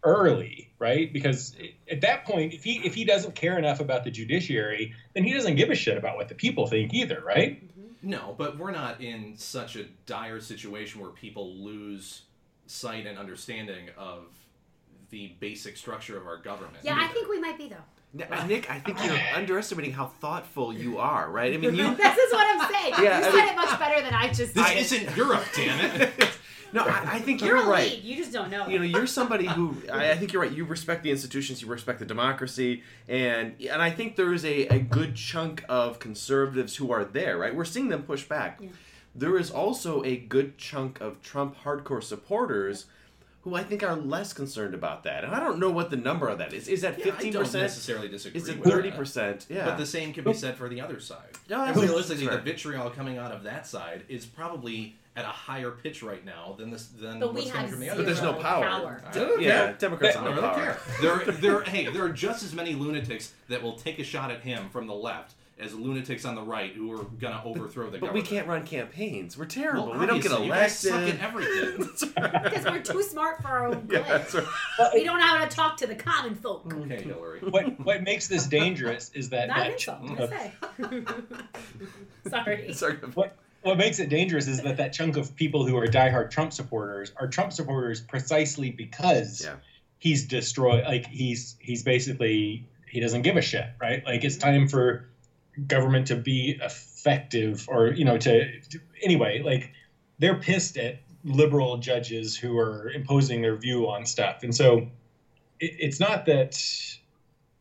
early, right? Because at that point, if he if he doesn't care enough about the judiciary, then he doesn't give a shit about what the people think either, right? Mm-hmm. No, but we're not in such a dire situation where people lose sight and understanding of the basic structure of our government. Yeah, I think we might be though. Uh, Nick, I think you're underestimating how thoughtful you are, right? I mean, you. this is what I'm saying. Yeah, you I said mean- it much better than I just This did. isn't Europe, damn it. No, I, I think You're you're right. lead. You just don't know. you know you're somebody who I, I think you're right you respect the institutions you respect the democracy and and i think there is a, a good chunk of conservatives who are there right we're seeing them push back Yeah. there is also a good chunk of trump hardcore supporters who i think are less concerned about that and i don't know what the number of that is is that Yeah, 15% necessarily disagree. is it with 30% yeah But the same can be said for the other side. No, And that's- realistically, that's the vitriol coming out of that side is probably at a higher pitch right now than this than but we what's coming from the zero other But there's no side. power. I don't yeah care. democrats I have no don't power care. There, there, hey, there are just as many lunatics that will take a shot at him from the left as lunatics on the right who are gonna overthrow the government. but we can't run campaigns we're terrible Well, we don't get obviously, you guys suck at everything. Because we're too smart for our own good. yeah, that's right. We don't know how to talk to the common folk. okay, mm-hmm. Hillary. What what makes this dangerous is that Not that an ch- I say. Sorry. Sorry. what what makes it dangerous is that that chunk of people who are diehard Trump supporters are Trump supporters precisely because Yeah. he's destroyed. Like he's he's basically he doesn't give a shit, right? Like it's time for government to be effective, or you know, to, to anyway. Like they're pissed at liberal judges who are imposing their view on stuff, and so it, it's not that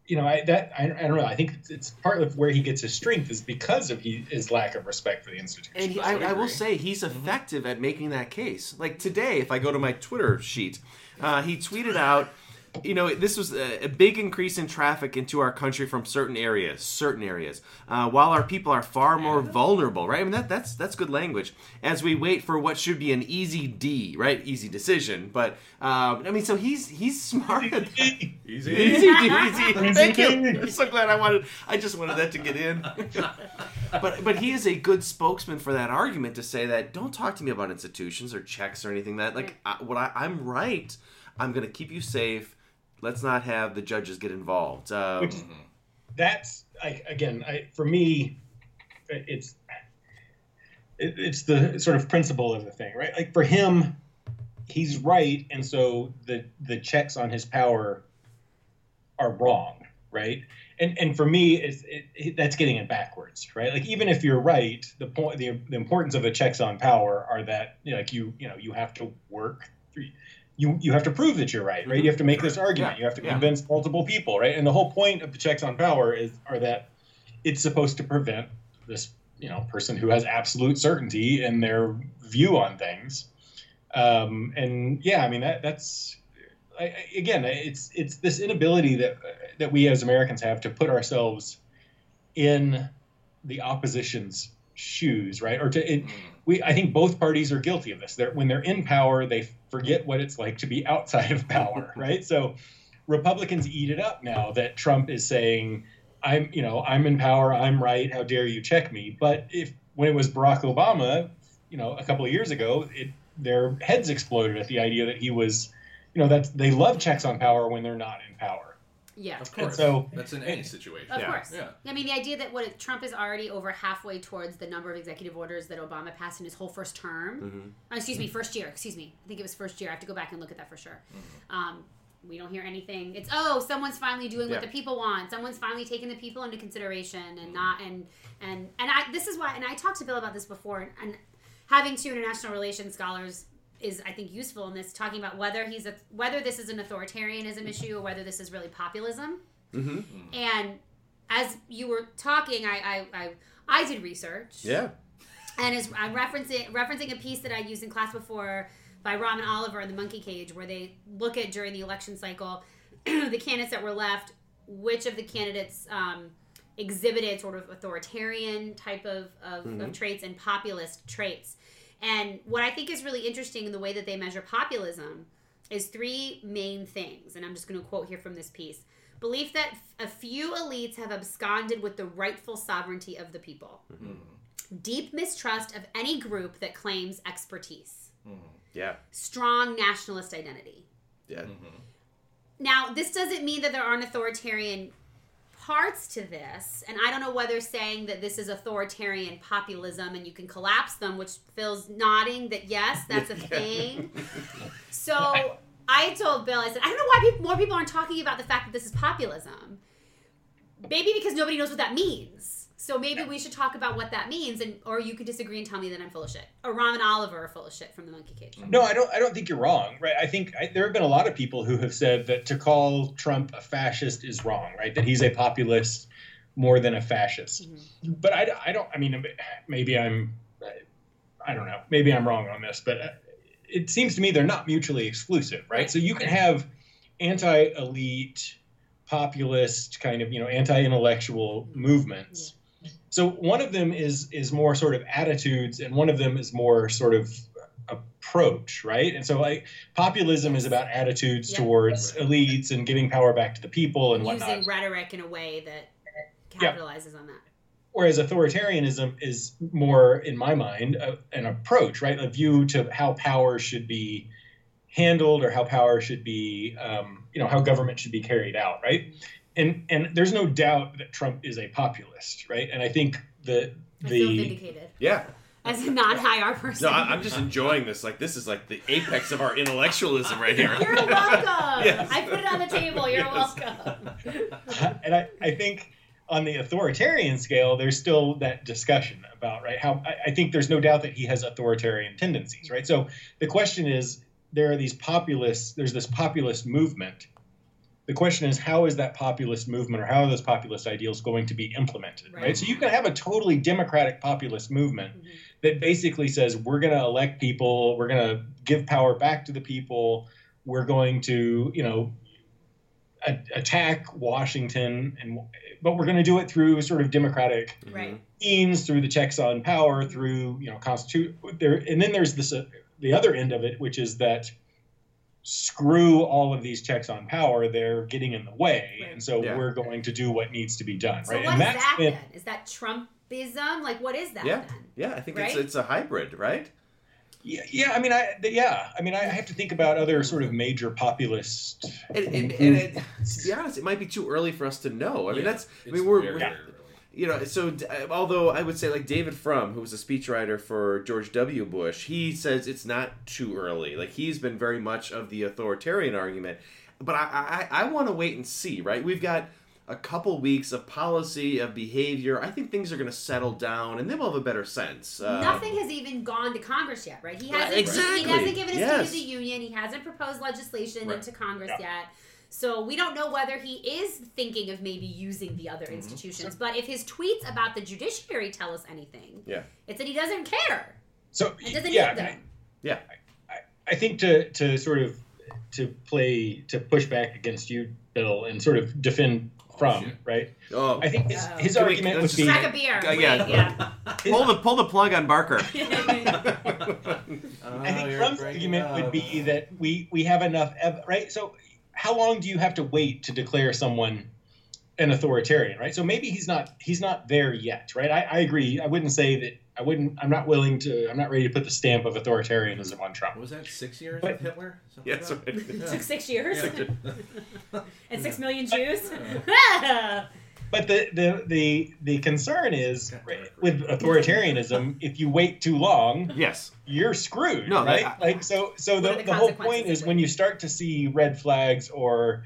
you know I, that I, I don't know. I think it's, it's part of where he gets his strength is because of he, his lack of respect for the institution. And he, I, I will say he's effective at making that case. Like today, if I go to my Twitter sheet, uh, he tweeted out, you know, this was a, big increase in traffic into our country from certain areas, certain areas, uh, while our people are far more vulnerable, right? I mean, that, that's that's good language. As we wait for what should be an easy D, right? Easy decision, but um, I mean, so he's he's smart. that. Easy. Easy, easy. Thank you. I'm so glad I wanted. I just wanted that to get in. but but he is a good spokesman for that argument to say that don't talk to me about institutions or checks or anything that like I, what I, I'm right. I'm going to keep you safe. Let's not have the judges get involved. Um, Which- that's I, again I, for me it's it, it's the sort of principle of the thing right? Like for him he's right and so the the checks on his power are wrong right? And and for me it's it, it, that's getting it backwards right? Like even if you're right the point the, the importance of the checks on power are that you know, like you you know you have to work through you you have to prove that you're right, right? You have to make this argument. Yeah, You have to yeah. convince multiple people, right? And the whole point of the checks on power is are that it's supposed to prevent this, you know, person who has absolute certainty in their view on things. Um, and yeah, I mean that that's I, I- again, it's it's this inability that that we as Americans have to put ourselves in the opposition's shoes, right? Or to it, we I think both parties are guilty of this. They're, when they're in power, they forget what it's like to be outside of power, right? So Republicans eat it up now that Trump is saying, "I'm, you know, I'm in power. I'm right. How dare you check me?" But if when it was Barack Obama, you know, a couple of years ago, it their heads exploded at the idea that he was, you know, that they love checks on power when they're not in power. Yeah. Of course. so- that's in any situation. Of Yeah. course. Yeah. I mean, the idea that what Trump is already over halfway towards the number of executive orders that Obama passed in his whole first term. Mhm. Oh, excuse me, first year. Excuse me. I think it was first year. I have to go back and look at that for sure. Um, we don't hear anything. It's oh, someone's finally doing Yeah. what the people want. Someone's finally taking the people into consideration and not and and and I. This is why. And I talked to Bill about this before. And, and having two international relations scholars is I think useful in this talking about whether he's a whether this is an authoritarianism issue or whether this is really populism. mhm. And as you were talking, I I, I, I did research. Yeah. And is I'm referencing referencing a piece that I used in class before by Robin Oliver in the Monkey Cage, where they look at during the election cycle the candidates that were left, which of the candidates um, exhibited sort of authoritarian type of, of, of traits and populist traits. And what I think is really interesting in the way that they measure populism is three main things. And I'm just going to quote here from this piece belief that a few elites have absconded with the rightful sovereignty of the people, mm-hmm. deep mistrust of any group that claims expertise, mm-hmm. Yeah. strong nationalist identity. Yeah. Mm-hmm. Now, this doesn't mean that there aren't authoritarian parts to this, and I don't know whether saying that this is authoritarian populism and you can collapse them, which Phil's nodding that yes, that's a thing. So I told Bill, I said, I don't know why people, more people aren't talking about the fact that this is populism. Maybe because nobody knows what that means. So maybe we should talk about what that means, and or you could disagree and tell me that I'm full of shit, or Ron Oliver are full of shit from the Monkey Cage. No, I don't. I don't think you're wrong, right? I think I, there have been a lot of people who have said that to call Trump a fascist is wrong, right? That he's a populist more than a fascist. But I, I don't. I mean, maybe I'm. I don't know. Maybe I'm wrong on this, but uh, it seems to me they're not mutually exclusive, right? So you can have anti-elite, populist, kind of you know anti-intellectual movements. So one of them is is more sort of attitudes, and one of them is more sort of approach, right? And so like populism is about attitudes Yeah. towards elites and giving power back to the people and whatnot. Using rhetoric in a way that Yeah. capitalizes on that. Whereas authoritarianism is more, in my mind, a, an approach, right? A view to how power should be handled or how power should be, um, you know, how government should be carried out, right? And and there's no doubt that Trump is a populist, right? And I think the I feel the vindicated Yeah. as a non-high person. No, I, I'm just enjoying this. Like this is like the apex of our intellectualism right here. You're welcome. Yes. I put it on the table. You're Yes. welcome. and I, I think on the authoritarian scale, there's still that discussion about right how I, I think there's no doubt that he has authoritarian tendencies, right? So the question is, there are these populist, there's this populist movement. The question is, how is that populist movement or how are those populist ideals going to be implemented, right? Right. So you can have a totally democratic populist movement Mhm. that basically says we're going to elect people, we're going to give power back to the people, we're going to, you know, a- attack Washington, and but we're going to do it through sort of democratic Right. means, through the checks on power, through you know constitute there, and then there's this uh, the other end of it, which is that screw all of these checks on power, they're getting in the way, Right. and so Yeah. we're going to do what needs to be done, So right? what and is that's that been- then? Is that Trumpism? Like what is that Yeah. then? Yeah, I think it's Right? it's a hybrid, right? Yeah, yeah. I mean, I yeah. I mean, I have to think about other sort of major populist. And, and, and it, to be honest, it might be too early for us to know. I mean, Yeah, that's I mean we're, we're- very early. You know so although I would say like David Frum, who was a speechwriter for George W. Bush, he says it's not too early. Like he's been very much of the authoritarian argument, but I I, I want to wait and see. Right, we've got a couple weeks of policy of behavior. I think things are going to settle down, and then we'll have a better sense. Uh, Nothing has even gone to Congress yet, right? He hasn't. exactly. He hasn't given a Yes. State of the Union. He hasn't proposed legislation Right. into Congress Yeah. yet. So we don't know whether he is thinking of maybe using the other Mm-hmm. institutions. But if his tweets about the judiciary tell us anything, Yeah. it's that he doesn't care. So It doesn't yeah, need I, them. Yeah. I, I think to to sort of to play to push back against you, Bill, and sort of defend from shit. right. Oh, I think his, Oh. his Can we- argument would be. just- Crack a beer. Uh, yeah. yeah. pull the pull the plug on Barker. I think Trump's argument would be that we we have enough, ev- right? So, how long do you have to wait to declare someone an authoritarian, right? So maybe he's not he's not there yet, right? I, I agree. I wouldn't say that. I wouldn't. I'm not willing to. I'm not ready to put the stamp of authoritarianism on Trump. What was that six years But- with Hitler? Something Yes, like that? right. It took six years Yeah. and six million Jews. But the the the, the concern is right, with authoritarianism. If you wait too long, yes. you're screwed, No, right? that- like so. So the, the the whole point is when you start to see red flags or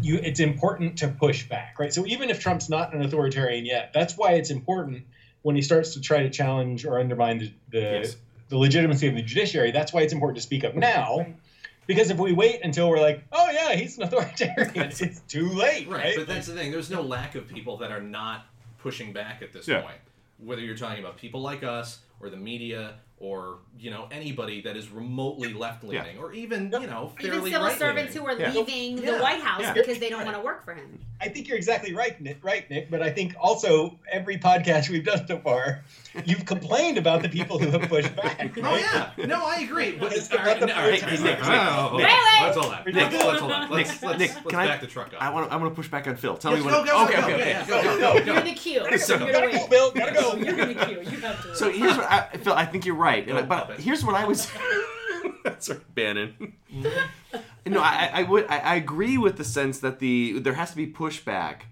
you, it's important to push back, right? So even if Trump's not an authoritarian yet, that's why it's important when he starts to try to challenge or undermine the the, Yes. the legitimacy of the judiciary. That's why it's important to speak up now. Right. Because if we wait until we're like, oh yeah, he's an authoritarian, it's too late, Right, right? but that's the thing. There's no lack of people that are not pushing back at this Yeah. point. Whether you're talking about people like us or the media or you know anybody that is remotely left leaning or even you know Even civil right servants who are Yeah. leaving the Yeah. White House Yeah. because they don't want to work for him. I think you're exactly right, Nick. Right, Nick. But I think also every podcast we've done so far, you've complained about the people who have pushed back. Oh right? yeah, no, I agree. But It's all right, about all right, protest. Nick, oh, Nick, okay, Nick. let's hold on. Nick, Let's, let's hold on. Let's, Nick, let's, Nick, let's can I- back the truck up. I want I want to push back on Phil. Tell Yes, me go, what. go, okay, go, okay, go, okay. yeah, go, go, go, You're in the queue. Gotta You're go, gonna gotta wait. go, Bill. Gotta go. You're in the queue. You have to. So here's what I, Phil. I think you're right, and I, but puppet. here's what I was. That's right, Bannon. no, I, I would. I, I agree with the sense that the there has to be pushback.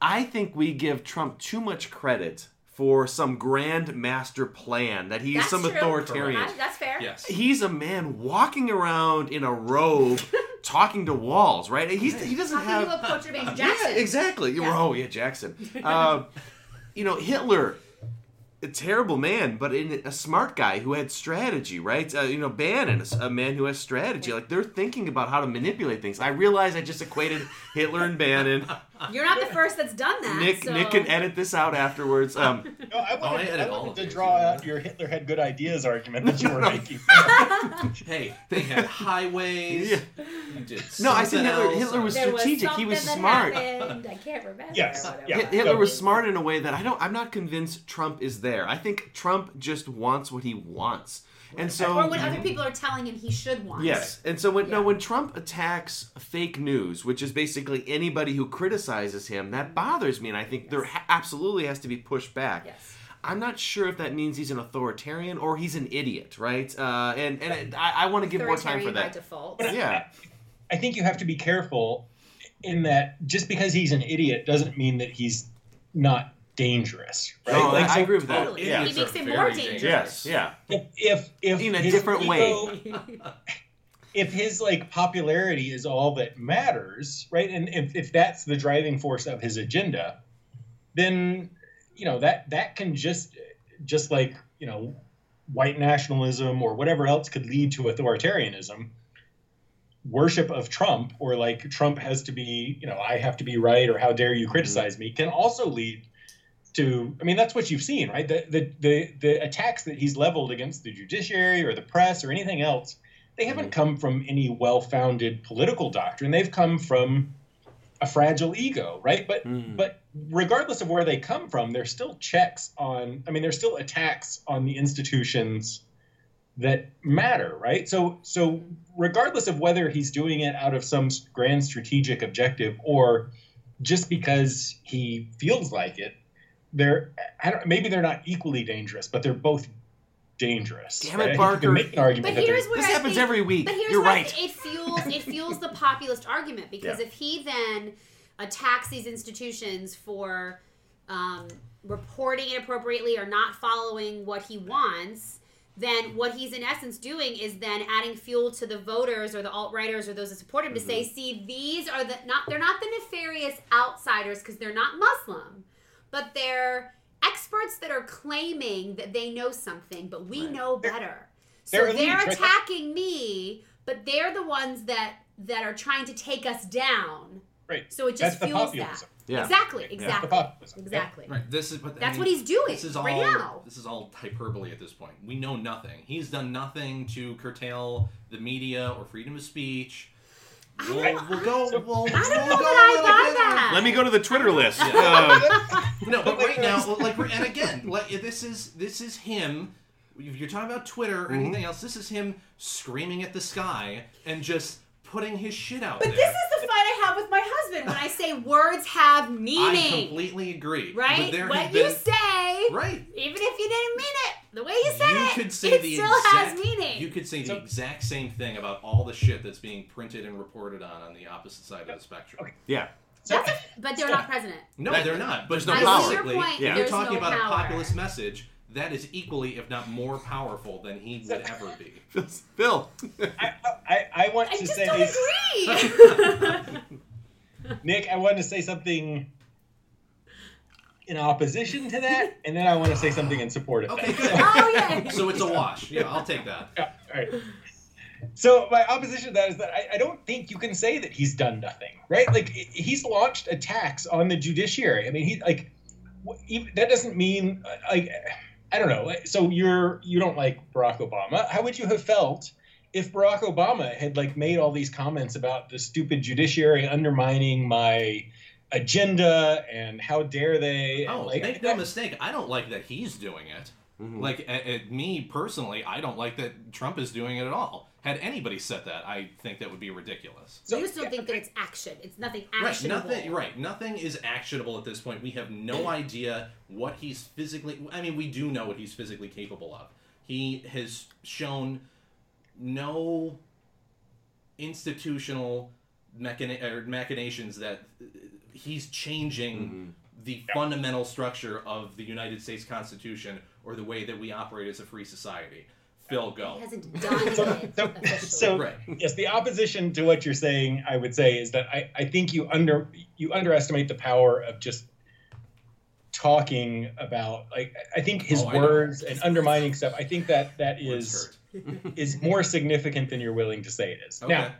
I think we give Trump too much credit for some grand master plan that he's That's some true. authoritarian. I- that's fair. Yes. He's a man walking around in a robe, talking to walls. Right? He's, he doesn't Talking have. to a portrait of Jackson. Yeah, exactly. Yeah. Oh, yeah, Jackson. Uh, you know, Hitler, a terrible man, but in a smart guy who had strategy, right? Uh, you know, Bannon, a, a man who has strategy. Like they're thinking about how to manipulate things. I realize I just equated Hitler and Bannon. You're not the first that's done that. Nick, so. Nick can edit this out afterwards. Um, No, I I wanted, edit I all wanted of to draw out your Hitler had good ideas argument that you were making. Hey, they had highways. Yeah. You did No, I said Hitler- Hitler was there was strategic. He was smart. That happened. I can't remember. Yes, yeah. Hit- Hitler was smart in a way that I don't. I'm not convinced Trump is there. I think Trump just wants what he wants, and so Or when other people are telling him he should want. Yes, and so when no, when Trump attacks fake news, which is basically anybody who criticizes him, that bothers me, and I think there ha- absolutely has to be pushed back. Yes. I'm not sure if that means he's an authoritarian or he's an idiot, right? Uh, and and I, I want to give more time for Authoritarian by that. default. Yeah, I think you have to be careful in that just because he's an idiot doesn't mean that he's not dangerous, right? no, Like, I so agree with that. Totally. Yeah, He makes it more dangerous. dangerous. yes, yeah, if if, if In a his different way. if his like popularity is all that matters, right? And if, if that's the driving force of his agenda, then you know that that can just just like you know white nationalism or whatever else could lead to authoritarianism worship of trump or like trump has to be you know i have to be right or how dare you criticize mm-hmm. me can also lead to i mean that's what you've seen right? The the the, the attacks that he's leveled against the judiciary or the press or anything else they haven't come from any well-founded political doctrine. They've come from a fragile ego right? But Mm. but regardless of where they come from there's still checks on i mean there's still attacks on the institutions that matter right? So so regardless of whether he's doing it out of some grand strategic objective or just because he feels like it they're I don't, maybe they're not equally dangerous but they're both dangerous Damn it, right? I Barker. make an argument But here's where This I happens think- every week. But here's You're right. it fuels it fuels the populist argument because Yeah. if he then attacks these institutions for um, reporting inappropriately or not following what he wants, then what he's in essence doing is then adding fuel to the voters or the alt righters or those that support him to say, Mm-hmm. see, these are the not they're not the nefarious outsiders because they're not Muslim, but they're experts that are claiming that they know something, but we Right. know better. So they're they're, elites, right? attacking me, but they're the ones that that are trying to take us down. right So it just the fuels that. Yeah. Exactly. Exactly. the populism Exactly. Right. This is but I That's mean, what he's doing This is all right now. this is all hyperbole at this point. We know nothing. He's done nothing to curtail the media or freedom of speech. I We'll, we'll go. We'll, I don't we'll know go that a I buy that. Let me go to the Twitter list. Yeah. Um, No, but right now, like, and again, like, this is this is him. If you're talking about Twitter or anything else, this is him screaming at the sky and just putting his shit out But there. this is the fight I have with my husband when I say words have meaning. I completely agree. Right? What have you been say, right. even if you didn't mean it, the way you said you it, could say it the still exact, has meaning. You could say the exact same thing about all the shit that's being printed and reported on on the opposite side of the spectrum. Okay. yeah. So- That's a, but they're not president. No, they're not. But there's no I see power. your basically, point. Yeah. you're talking no about power. a populist message that is equally, if not more powerful than he would ever be. Phil. I, I, I want I to just say don't agree. Nick, I wanted to say something in opposition to that, and then I want to say something in support of Okay, that. good. oh yeah. So it's a wash. Yeah, I'll take that. Yeah, all right. So my opposition to that is that I, I don't think you can say that he's done nothing, right? Like he's launched attacks on the judiciary. I mean, he like that doesn't mean uh, like I don't know. So you're you don't like Barack Obama. How would you have felt if Barack Obama had like made all these comments about the stupid judiciary undermining my agenda and how dare they? Oh, like, make no mistake. I don't like that he's doing it. Mhm. Like, at, at me personally, I don't like that Trump is doing it at all. Had anybody said that, I think that would be ridiculous. So you just don't think that it's action. It's nothing actionable. Right, nothing. Right, nothing is actionable at this point. We have no idea what he's physically. I mean, we do know what he's physically capable of. He has shown no institutional machina- machinations that uh, he's changing mm-hmm. the fundamental structure of the United States Constitution or the way that we operate as a free society. Phil, go. He hasn't done it So- officially. so- Right. yes the opposition to what you're saying i would say is that i, I think you under you underestimate the power of just talking about like i think his Oh, words and undermining stuff i think that that is is more significant than you're willing to say it is Okay. now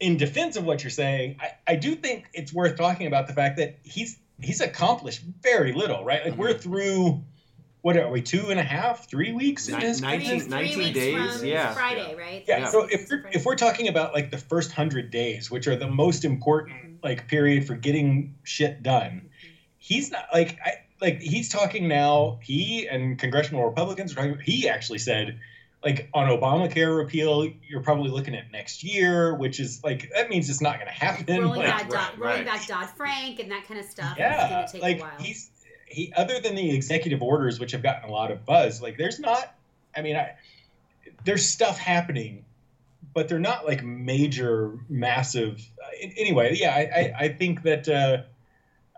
in defense of what you're saying I, I do think it's worth talking about the fact that he's he's accomplished very little right like we're mm-hmm. through what are we two and a half three weeks into Nine- his nineteen- career? Three 19 weeks days, from yeah. Friday, right? Yeah, Yeah. so if we're, if we're talking about like the first hundred days, which are the most important mm-hmm. like period for getting shit done, mm-hmm. he's not like I like he's talking now. He and congressional Republicans are talking. He actually said like on Obamacare repeal, you're probably looking at next year, which is like that means it's not going to happen. rolling like, back right, Dodd, rolling right. back Dodd Frank and that kind of stuff. yeah, gonna take like a while. he's he other than the executive orders, which have gotten a lot of buzz. Like there's not. I mean, I there's stuff happening, but they're not like major, massive. Uh, anyway, yeah, I, I, I think that uh,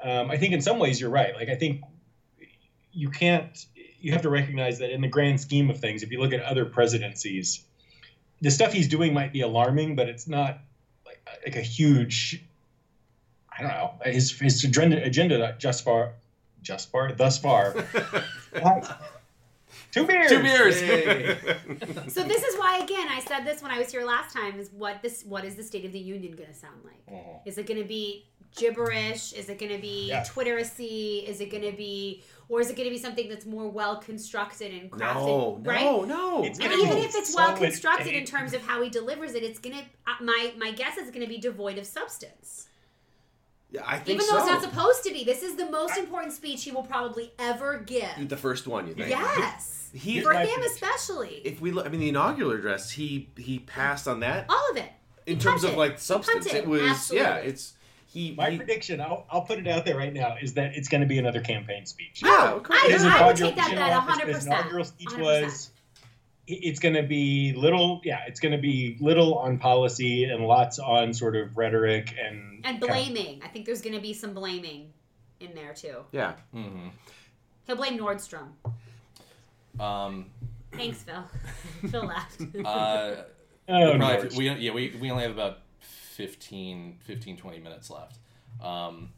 um, I think in some ways you're right. Like I think you can't. You have to recognize that in the grand scheme of things, if you look at other presidencies, the stuff he's doing might be alarming, but it's not like like a huge. I don't know. His his agenda agenda just far just far thus far. Two beers. Two beers. Yay. So this is why, again, I said this when I was here last time: is what this, what is the State of the Union going to sound like? Mhm. Is it going to be gibberish? Is it going to be Yeah. Twitteracy? Is it going to be, or is it going to be something that's more well constructed and crafted? no, right? no, no. It's And even if it's well constructed in terms of how he delivers it, it's gonna. Uh, my my guess is gonna be devoid of substance. Yeah, I think Even though so. it's not supposed to be. This is the most important speech he will probably ever give. the first one, you think? Yes, He, for him prediction. especially. if we look, I mean, the inaugural address, he he passed on that All of it. in He terms of like substance. It was yeah, it's he. My he prediction, I'll, I'll put it out there right now, is that it's going to be another campaign speech. yeah, of course. I, I would take that bet office, hundred his percent. inaugural speech 100%. was it's going to be little yeah it's going to be little on policy and lots on sort of rhetoric and And kind of- blaming. I think there's gonna be some blaming in there too. yeah. Mhm. He'll blame Nordstrom. Um, Thanks, Phil. Phil laughed. uh, oh, probably- we, yeah, we, we only have about 15, 15, 20 minutes left. Um,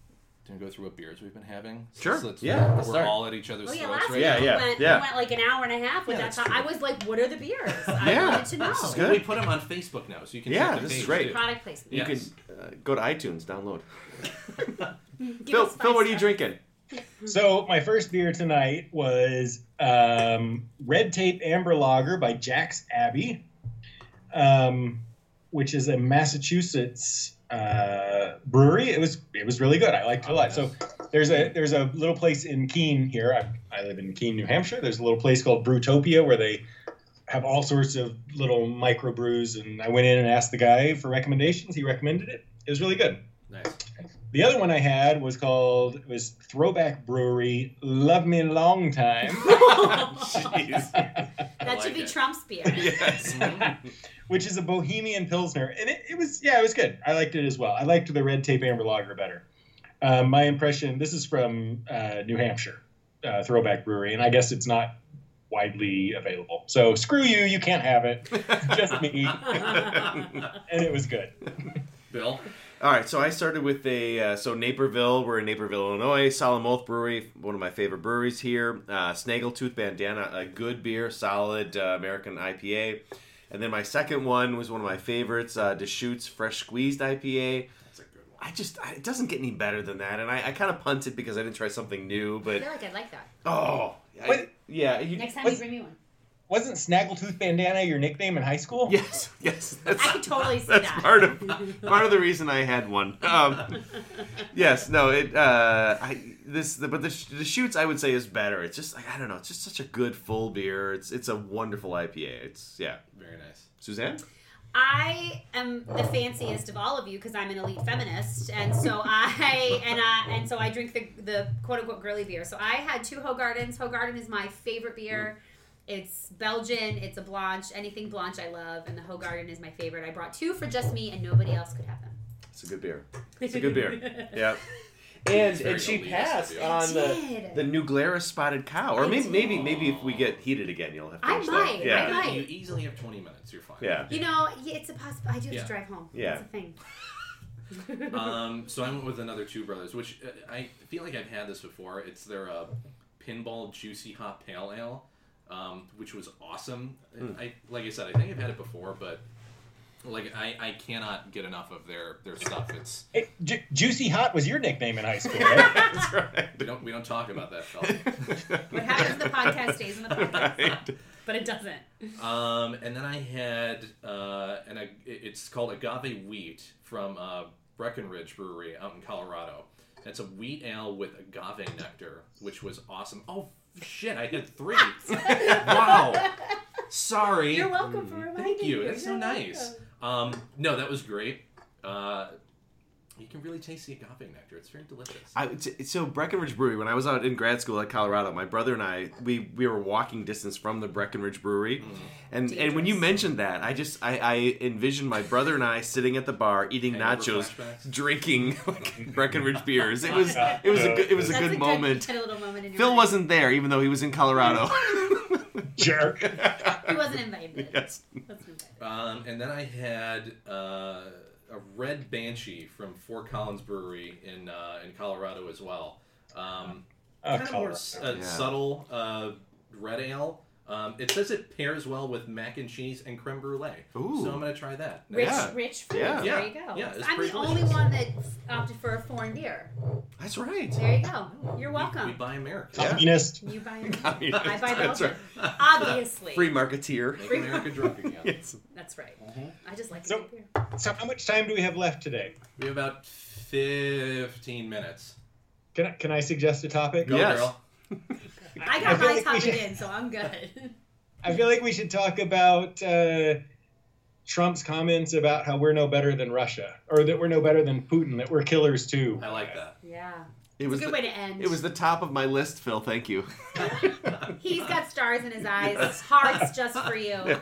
do we go through what beers we've been having? Sure. Since it's- Yeah, We're let's start. all at each other's Oh yeah, throats last right week Yeah, we, yeah, went, yeah. we went like an hour and a half with Yeah, that. that's Talk. I was like, "What are the beers?" I Yeah, wanted to know. this is good. we put them on Facebook now, so you can Yeah, this is great. too. Product placement. You Yes. can uh, go to iTunes, download. Phil, Phil, what are you drinking? so my first beer tonight was um, red tape amber lager by jack's abbey um, which is a massachusetts uh, brewery. It was it was really good. I liked it a lot. So there's a there's a little place in keene here. I, I live in keene new hampshire. There's a little place called brewtopia where they have all sorts of little micro brews and i went in and asked the guy for recommendations. He recommended it. It was really good. The other one i had was called it was throwback brewery love me long time Jeez. That like should be it. Trump's beer. yes. Which is a bohemian pilsner and it, it was yeah it was good i liked it as well i liked the red tape amber lager better um, my impression this is from uh, new hampshire uh, throwback brewery and i guess it's not widely available so screw you you can't have it just me and it was good Bill? All right, so I started with a uh, so Naperville. We're in Naperville, Illinois. Solemn Oath Brewery, one of my favorite breweries here. Uh, Snaggletooth Bandana, a good beer, solid uh, American IPA. And then my second one was one of my favorites, uh, Deschutes Fresh Squeezed IPA. That's a good one. I just I, it doesn't get any better than that, and I, I kind of punted because I didn't try something new. But I But feel like I'd like that. oh, I, What? yeah, you, Next time What's- you bring me one. Wasn't snaggletooth bandana your nickname in high school yes, yes, that's, I could totally see that's that. part of part of the reason I had one. Um, yes, no, it. Uh, I this, the, but the, Deschutes I would say is better. It's just like I don't know. It's just such a good full beer. It's it's a wonderful IPA. It's yeah. Very nice. Suzanne. I am the fanciest of all of you because I'm an elite feminist, and so I and I and so I drink the the quote unquote girly beer. So I had two Hoegaardens. Hoegaarden is my favorite beer. It's Belgian. It's a Blanche. Anything Blanche I love, and the Hoegaarden is my favorite. I brought two for just me, and nobody else could have them. It's a good beer. It's a good beer. Yeah. And and she passed on the the new Glarus spotted cow. Or I maybe did. maybe maybe if we get heated again, you'll have to I finish that. might, I might. You easily have 20 minutes. You're fine. Yeah. You know, it's a possible. I do have Yeah. to drive home. Yeah. That's a thing. Um, so I went with another Two Brothers, which uh, I feel like I've had this before. It's their uh, Pinball Juicy hot Pale Ale, um, which was awesome. Hmm. I like I said, I think I've had it before, but like I, I cannot get enough of their their stuff. It's Hey, Ju- juicy hot was your nickname in high school right That's right. we don't we don't talk about that, Phil. What happens in the podcast stays in the podcast, Right. but it doesn't. Um, and then I had uh, and I, it's called Agave Wheat from uh, Breckenridge Brewery out in Colorado. It's a wheat ale with agave nectar, which was awesome. Oh shit! I had three. wow. Sorry. You're welcome for reminding Thank you. me. That's so You're nice. Um, no, that was great. Uh, you can really taste the agave nectar. It's very delicious. I, t- so Breckenridge Brewery. When I was out in grad school at Colorado, my brother and I we, we were walking distance from the Breckenridge Brewery, and and when you mentioned that, I just I, I envisioned my brother and I sitting at the bar eating Hangover nachos, flashbacks? drinking like Breckenridge beers. It was it was a good, it was a That's good moment. Good, little moment in Phil life. wasn't there, even though he was in Colorado. jerk He wasn't invited. yes. Wasn't invited. Um, and then I had uh, a red banshee from Fort Collins Brewery in uh, in Colorado as well. Um, Oh, kind of more Colorado. s- uh, Yeah. subtle uh, red ale. Um, it says it pairs well with mac and cheese and creme brulee. Ooh. So I'm gonna try that. Rich, Yeah. rich food. Yeah. There you go. Yeah, it's I'm the pretty only one that opted for a foreign beer. That's right. There you go. You're welcome. we buy American. Yeah. Communist. You buy. I mean, I buy that's Belgian. right. Obviously. Free marketeer. Make America drunk again. yes. That's right. Mhm. I just like So- a good beer. So how much time do we have left today? We have about 15 minutes. Can I, can I suggest a topic? Go, Yes. girl. I I got feel my like we topic should- in, so I'm good. I feel like we should talk about uh, Trump's comments about how we're no better than Russia, or that we're no better than Putin, that we're killers too. I like that. yeah. It It's was a good the, way to end. it was the top of my list, Phil. Thank you. He's got stars in his eyes, hearts just for you.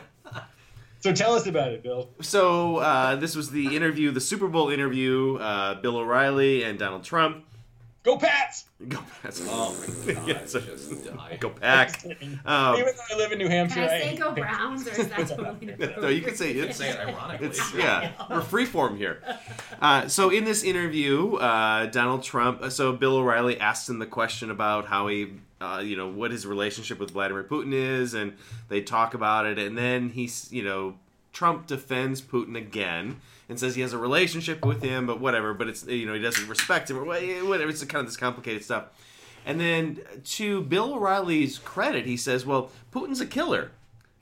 So tell us about it, Bill. So uh, this was the interview, the Super Bowl interview. Uh, Bill O'Reilly and Donald Trump. Go Pats! Go Pats. Oh my god. Yes. Just die. Go Pack. Um, Even though I live in New Hampshire, Can I say hate go Browns, or is that totally? No, you can say it. Say it ironically. It's yeah, we're freeform here. Uh, so in this interview, uh, Donald Trump. uh, So Bill O'Reilly asked him the question about how he, uh, you know, what his relationship with Vladimir Putin is, and they talk about it, and then he's, you know, Trump defends Putin again and says he has a relationship with him, but whatever. But it's you know he doesn't respect him or whatever. It's kind of this complicated stuff. And then to Bill O'Reilly's credit, he says, "Well, Putin's a killer."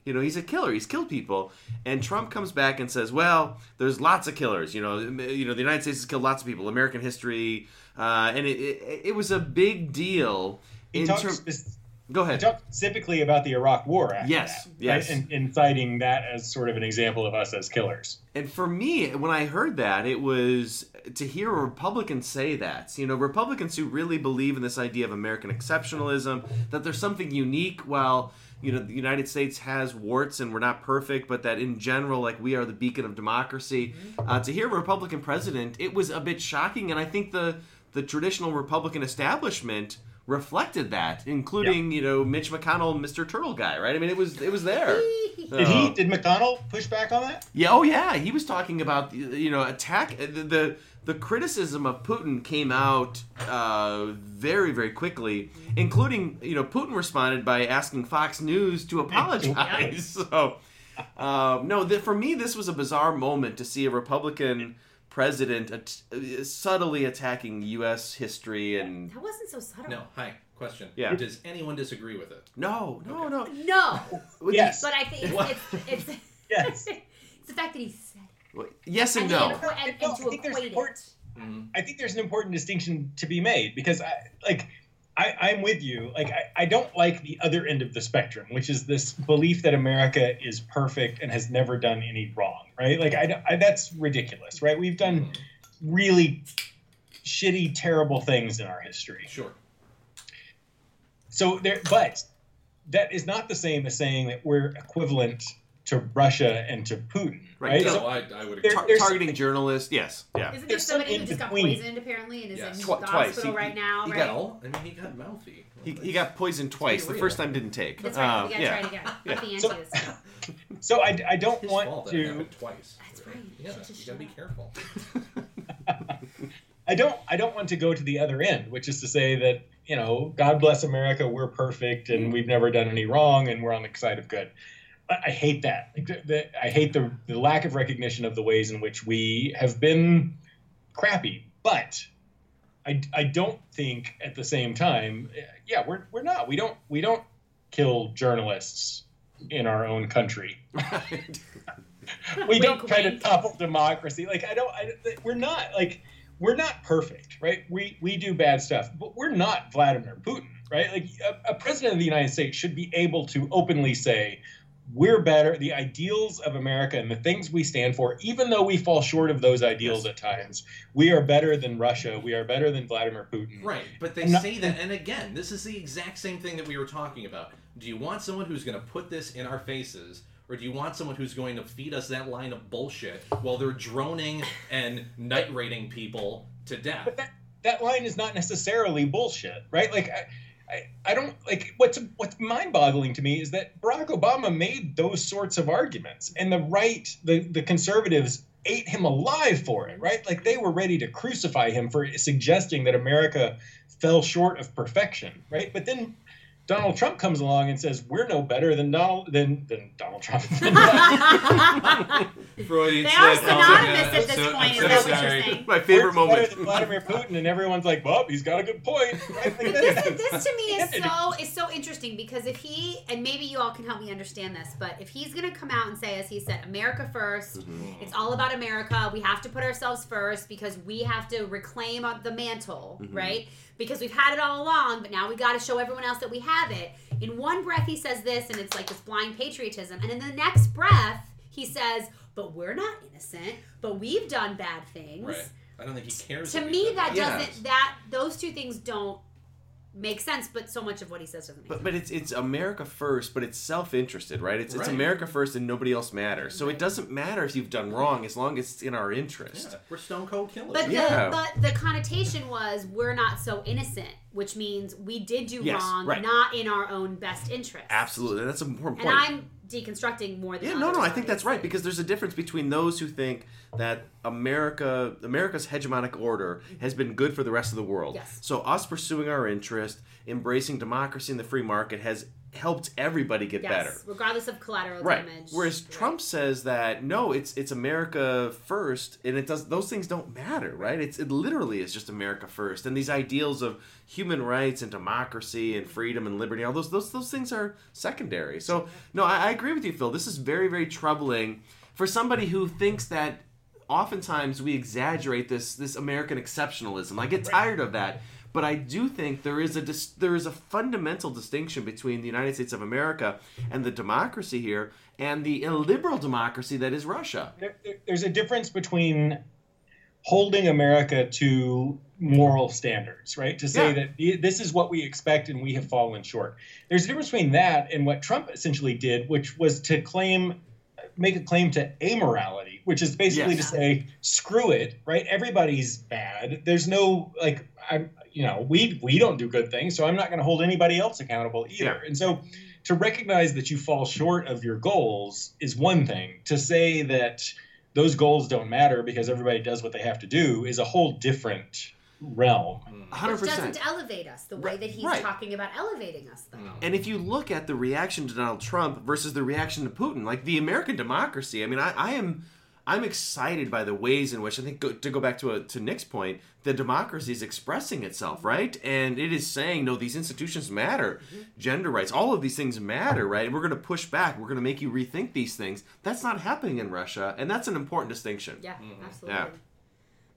You know, he's a killer. He's killed people. And Trump comes back and says, "Well, there's lots of killers. You know, you know, the United States has killed lots of people. American history, uh, and it, it, it was a big deal." He In talked, term- spec- Go he ahead. talked specifically about the Iraq War. Yes, that, yes. right? And, and citing that as sort of an example of us as killers. And for me, when I heard that, it was to hear a Republican say that. You know, Republicans who really believe in this idea of American exceptionalism, that there's something unique while, you know, the United States has warts and we're not perfect, but that in general, like, we are the beacon of democracy. Uh, to hear a Republican president, it was a bit shocking. And I think the, the traditional Republican establishment reflected that, including, you know, Mitch McConnell, Mr. Turtle Guy, right? I mean, it was it was there. Did he? Did McConnell push back on that? Yeah, oh yeah, he was talking about you know attack the the, the criticism of Putin came out uh, very very quickly, including you know Putin responded by asking Fox News to apologize. so um, no, th- for me this was a bizarre moment to see a Republican president at- uh, subtly attacking U.S. history and That wasn't so subtle. No, hi. Question. Yeah. Does anyone disagree with it? no no no No, Yes. but I think it's, What? it's, it's, Yes. it's the fact that he said it. yes and And, no. the equa- and, No, and I to think there's equate important- it. Mhm. I think there's an important distinction to be made because I like I, I'm with you. Like I, I don't like the other end of the spectrum, which is this belief that America is perfect and has never done any wrong, right? Like I, I that's ridiculous, right? We've done mm-hmm. really shitty, terrible things in our history. Sure. So there, but that is not the same as saying that we're equivalent to Russia and to Putin, Right, right? yeah. So So I, I would There- agree. Tar- targeting journalists, yes, yeah. Isn't there There's some somebody who in just got poisoned apparently and is Yes. in Twi- the twice. hospital He- right now? he right? got- Well, I mean, he got mouthy. He, he got poisoned twice. The first time didn't take. That's right. Uh, we gotta yeah. try it again. Yeah. The So- so I, I don't His want fault to. it twice. That's right. You Yeah, you gotta be careful. I don't I don't want to go to the other end, which is to say that, you know, God bless America, we're perfect and we've never done any wrong and we're on the side of good. But I hate that. Like the, the, I hate the, the lack of recognition of the ways in which we have been crappy. But I, I don't think at the same time, yeah, we're, we're not. We don't we don't kill journalists in our own country. we don't Wink, try to topple democracy. Like I don't. I, we're not like we're not perfect, right? We we do bad stuff, but we're not Vladimir Putin, right? Like a, a president of the United States should be able to openly say. We're better. The ideals of America and the things we stand for, even though we fall short of those ideals at times, we are better than Russia. We are better than Vladimir Putin. Right, but they not- say that, and again, this is the exact same thing that we were talking about. Do you want someone who's going to put this in our faces, or do you want someone who's going to feed us that line of bullshit while they're droning and night raiding people to death? But that that line is not necessarily bullshit, right? Like I, I, I don't like what's what's mind-boggling to me is that Barack Obama made those sorts of arguments, and the right, the the conservatives ate him alive for it, right? Like they were ready to crucify him for suggesting that America fell short of perfection, right? But then Donald Trump comes along and says we're no better than Donald than than Donald Trump. Freudian They are slip. Oh, synonymous yeah, at this so- point, I'm is so that what you're saying? My favorite We're better moment. than Vladimir Putin, and everyone's like, "Bob, he's got a good point." Right? Like, this, this to me is so is so interesting because if he and maybe you all can help me understand this, but if he's gonna come out and say, as he said, America 1st Mm-hmm. it's all about America. We have to put ourselves first because we have to reclaim the mantle, Mm-hmm. right? Because we've had it all along, but now we got to show everyone else that we have it. In one breath, he says this, and it's like this blind patriotism, and in the next breath, he says, "But we're not innocent. But we've done bad things." Right. I don't think he cares. to me he that does. Yeah. doesn't that those two things don't make sense but so much of what he says doesn't make But, sense but it's it's America first, but it's self interested, right? It's it's America first and nobody else matters. So it doesn't matter if you've done wrong as long as it's in our interest. Yeah, we're stone cold killers. but the, Yeah. but the connotation was we're not so innocent which means we did do Yes, wrong right. not in our own best interest Absolutely, that's an important and point. i'm deconstructing more than Yeah, no, no, I think that's right because there's a difference between those who think that America, America's hegemonic order has been good for the rest of the world. Yes. So us pursuing our interest, embracing democracy and the free market has helped everybody get yes, better. regardless of collateral Right. damage Whereas Right. Trump says that no, it's it's America first, and it does those things don't matter, right? It's it literally is just America first, and these ideals of human rights and democracy and freedom and liberty, all those those those things are secondary. So no, I, I agree with you, Phil. This is very very troubling for somebody who thinks that oftentimes we exaggerate this this American exceptionalism. I get tired of that. But I do think there is a dis- there is a fundamental distinction between the United States of America and the democracy here, and the illiberal democracy that is Russia. there, there- there's a difference between holding America to moral standards, right? To say Yeah. that this is what we expect and we have fallen short. There's a difference between that and what Trump essentially did, which was to claim, make a claim to amorality, which is basically Yes. to say, screw it, right? Everybody's bad. There's no like, I'm, you know, we we don't do good things, so I'm not going to hold anybody else accountable either. Yeah. And so to recognize that you fall short of your goals is one thing. To say that those goals don't matter because everybody does what they have to do is a whole different realm. Mm. hundred which percent. doesn't elevate us the way Right, that he's right. talking about elevating us though mm. And if you look at the reaction to Donald Trump versus the reaction to Putin, like the American democracy, I mean, I, I am, I'm excited by the ways in which I think go, to go back to a, to Nick's point, the democracy is expressing itself, right? And it is saying, no, these institutions matter, gender rights, all of these things matter, right? And we're going to push back. We're going to make you rethink these things. That's not happening in Russia, and that's an important distinction. Yeah, Mm-hmm. absolutely. Yeah.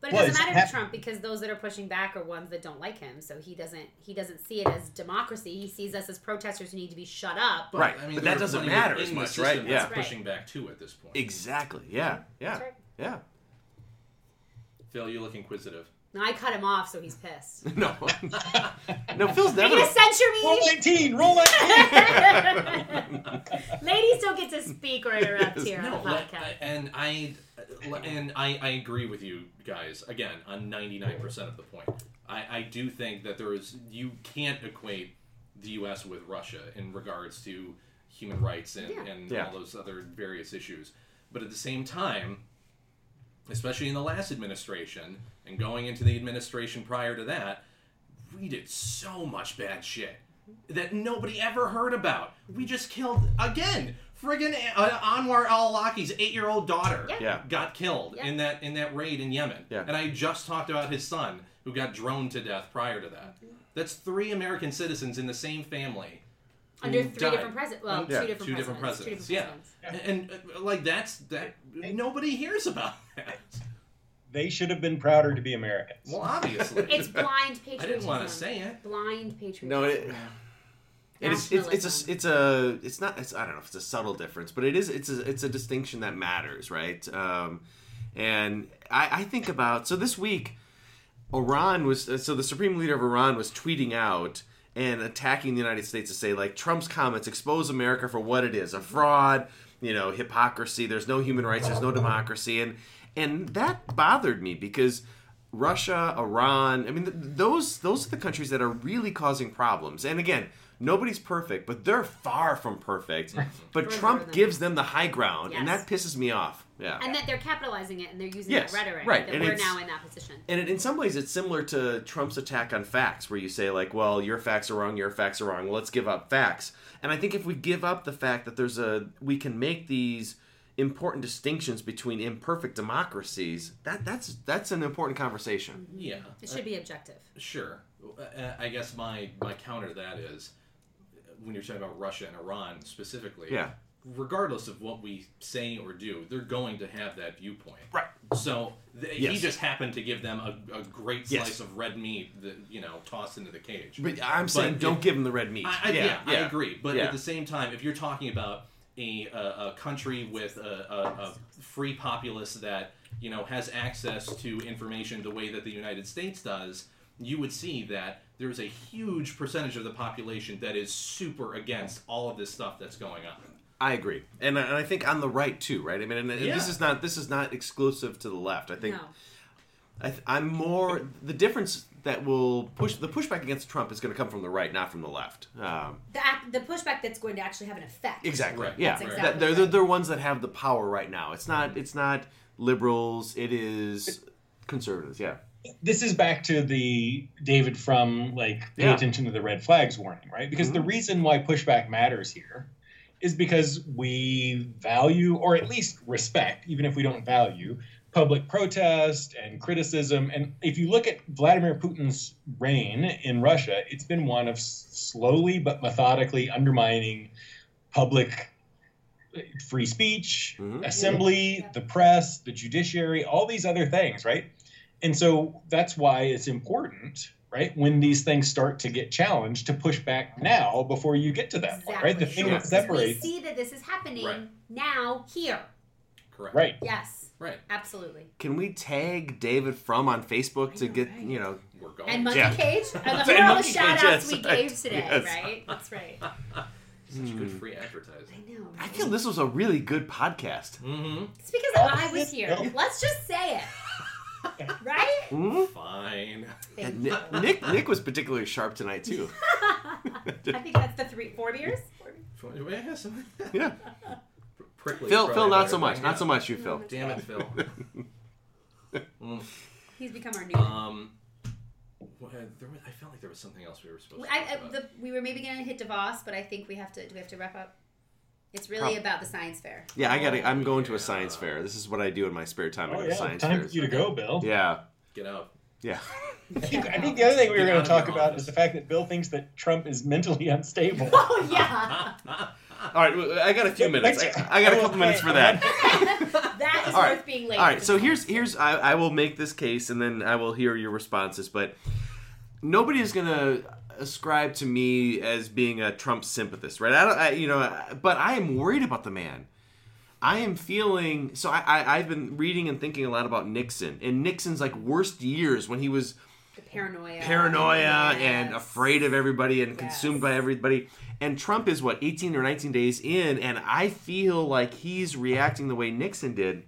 But it Well, doesn't it's matter to hap- Trump because those that are pushing back are ones that don't like him. So he doesn't he doesn't see it as democracy. He sees us as protesters who need to be shut up. Right, I mean, but that doesn't matter within as the much, system right? that's Yeah. Pushing back too at this point. Exactly. Yeah. Yeah. That's right. Yeah. Phil, you look inquisitive. No, I cut him off, so he's pissed. No. no, Phil's Are never. you gonna censure Roll me? 19, roll 19. Ladies don't get to speak or interrupt here on No, the like, podcast. and I and I, I agree with you guys again on ninety nine percent of the point. I, I do think that there is you can't equate the U.S. with Russia in regards to human rights and, Yeah. and Yeah. all those other various issues, but at the same time, especially in the last administration and going into the administration prior to that, we did so much bad shit that nobody ever heard about. We just killed again. Friggin' uh, Anwar al-Awlaki's eight-year-old daughter Yeah. Yeah. got killed Yeah. in that in that raid in Yemen. Yeah. And I just talked about his son who got droned to death prior to that. That's three American citizens in the same family. Under three died. different presidents. Well, Un- two Yeah. different two different presidents. presidents. Two Yeah. And, and, uh, like that's that nobody hears about that. They should have been prouder to be Americans. Well, obviously. It's blind patriotism. I didn't want to say it. Blind patriotism. No, it, it is, it's, it's a it's a it's not it's, I don't know if it's a subtle difference, but it is it's a it's a distinction that matters, right? Um, and I, I think about so this week, Iran was so the supreme leader of Iran was tweeting out and attacking the United States to say like Trump's comments expose America for what it is a fraud, you know, hypocrisy. There's no human rights. There's no democracy, and and that bothered me because. Russia, Iran, I mean, th- those those are the countries that are really causing problems. And again, nobody's perfect, but they're far from perfect. But Further Trump than- gives them the high ground, and Yes. that pisses me off. Yeah. and that they're capitalizing it and they're using Yes, that rhetoric. right, That and we're it's- now in that position. And it, in some ways, it's similar to Trump's attack on facts, where you say, like, well, your facts are wrong, your facts are wrong. Well, let's give up facts. And I think if we give up the fact that there's a, we can make these important distinctions between imperfect democracies, that that's that's an important conversation. Yeah. It should be objective. Sure. Uh, I guess my, my counter to that is when you're talking about Russia and Iran specifically, Yeah. regardless of what we say or do, they're going to have that viewpoint. Right. So th- he just happened to give them a, a great Yes. slice of red meat that, you know, tossed into the cage. But I'm saying, don't if- give them the red meat. I, I, yeah, I agree. But Yeah. at the same time, if you're talking about a, a, a country with a, a, a free populace that you know has access to information the way that the United States does, you would see that there's a huge percentage of the population that is super against all of this stuff that's going on. I agree, and I, and I think on the right too, right? I mean, and, and Yeah. this is not this is not exclusive to the left. I think No. I th- I'm more the difference that will push the pushback against Trump is going to come from the right, not from the left. Um, The, act, the pushback that's going to actually have an effect. exactly. Right. Yeah, That's That- exactly they're, they're they're ones that have the power right now. It's not it's not liberals. It is conservatives. Yeah. this is back to the David Frum like pay Yeah. attention to the red flags warning, right? Because the reason why pushback matters here is because we value or at least respect, even if we don't value, public protest and criticism. And if you look at Vladimir Putin's reign in Russia, it's been one of slowly but methodically undermining public uh, free speech, Mhm. assembly, Yeah. the press, the judiciary, all these other things, right? And so that's why it's important, right, when these things start to get challenged, to push back now before you get to that point, right? The thing sure. that separates, We see that this is happening Right. now here. Correct. right? Yes, Right. absolutely. Can we tag David Frum on Facebook to know, get right? you know? We're going. And Monkey Yeah. Cage. I love And all the Monkey Cage, shout outs yes, we gave today, Yes. right? That's right. Such good free advertising. I know. I feel this was a really good podcast. Mm-hmm. It's because I was here. Let's just say it. Right? Mhm. Fine. Thank you. Nick, Nick Nick was particularly sharp tonight too. I think that's the three, four beers. Four beers? Yeah, Yeah. Prickly. Phil, Phil, not so much, not so much. You, Phil. Damn it, Phil. Mm. He's become our new. Um, what, there was, I felt like there was something else we were supposed to I, talk I, about. the, we were maybe going to hit DeVos, but I think we have to. Do we have to wrap up? It's really Prob- about the science fair. Yeah, I got. to I'm going to a science fair. This is what I do in my spare time. I Oh go to yeah, science time for you to go, Bill. Yeah, Get out. yeah. I think, the other thing we were going to talk about is the fact that Bill thinks that Trump is mentally unstable. Oh yeah, All right, I got a few minutes. I, I got a couple minutes for that. that is All right. worth being late. All right, so here's here's I, I will make this case and then I will hear your responses. But nobody is gonna ascribe to me as being a Trump sympathist, right? I don't, I, you know, but I am worried about the man. I am feeling so. I, I I've been reading and thinking a lot about Nixon and Nixon's like worst years when he was the paranoia, paranoia Yes. and afraid of everybody and consumed Yes. by everybody. And Trump is what 18 or 19 days in, and I feel like he's reacting the way Nixon did,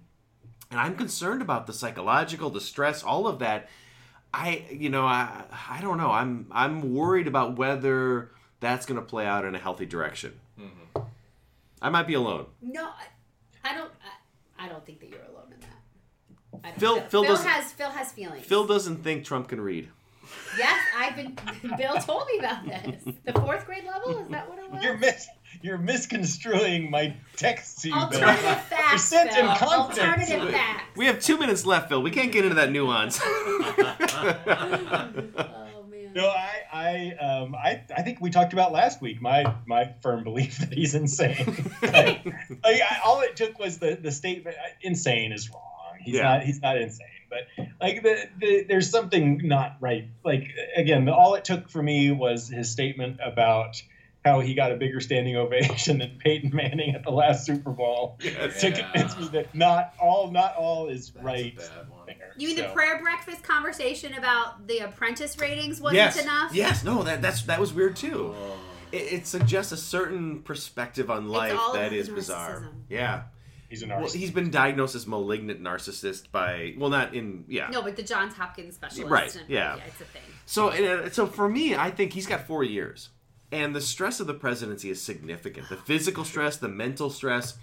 and I'm concerned about the psychological, the stress, all of that. I, you know, I, I don't know. I'm, I'm worried about whether that's going to play out in a healthy direction. Mm-hmm. I might be alone. No, I, I don't. I, I don't think that you're alone in that. I don't- Phil- Phil Phil has Phil has feelings. Phil doesn't think Trump can read. Yes, I've been. Bill told me about this. The fourth grade level is that what it was? You're mis- you're misconstruing my text to you, Bill. Alternative facts. sent in Phil. context. Alternative facts. We have two minutes left, Bill. We can't get into that nuance. Oh man. No, I, I, um, I, I think we talked about last week my my firm belief that he's insane. like, like, I, all it took was the the statement. Insane is wrong. He's Yeah. not. He's not insane. But like the, the there's something not right. Like again, all it took for me was his statement about how he got a bigger standing ovation than Peyton Manning at the last Super Bowl Yes. to Yeah. convince me that not all not all is That's right. a bad one. there. You mean the prayer breakfast conversation about the apprentice ratings wasn't yes. enough? Yes. No. That that's that was weird too. Oh. It, it suggests a certain perspective on life that is that about the is bizarre. Yeah. He's a Well, he's been diagnosed as malignant narcissist by well, not in yeah. No, but the Johns Hopkins specialist. Right, and- yeah. it's a thing. So uh, so for me, I think he's got four years, and the stress of the presidency is significant. The physical stress, the mental stress.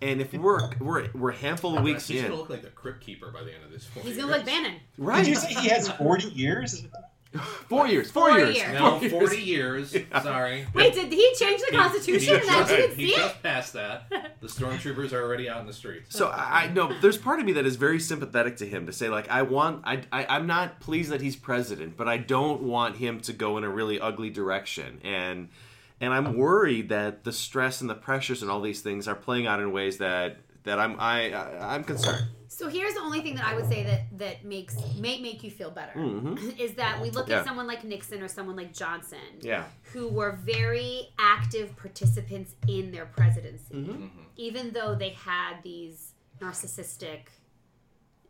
And if we're we're we're a handful of weeks He's in, gonna look like the crypt keeper by the end of this. He's gonna look like Bannon. right? Did you say he has 40 years? Four years. Four, Four years. years. No, Four forty years. Sorry. Wait, did he change the He- Constitution he and I just- didn't he see it? just passed that. The stormtroopers are already out in the streets. So I I know there's part of me that is very sympathetic to him to say like I want I, I I'm not pleased that he's president, but I don't want him to go in a really ugly direction and and I'm worried that the stress and the pressures and all these things are playing out in ways that that I'm I, I I'm concerned. So here's the only thing that I would say that that makes may make you feel better Mhm. is that we look Yeah. at someone like Nixon or someone like Johnson, Yeah. who were very active participants in their presidency, Mhm. even though they had these narcissistic,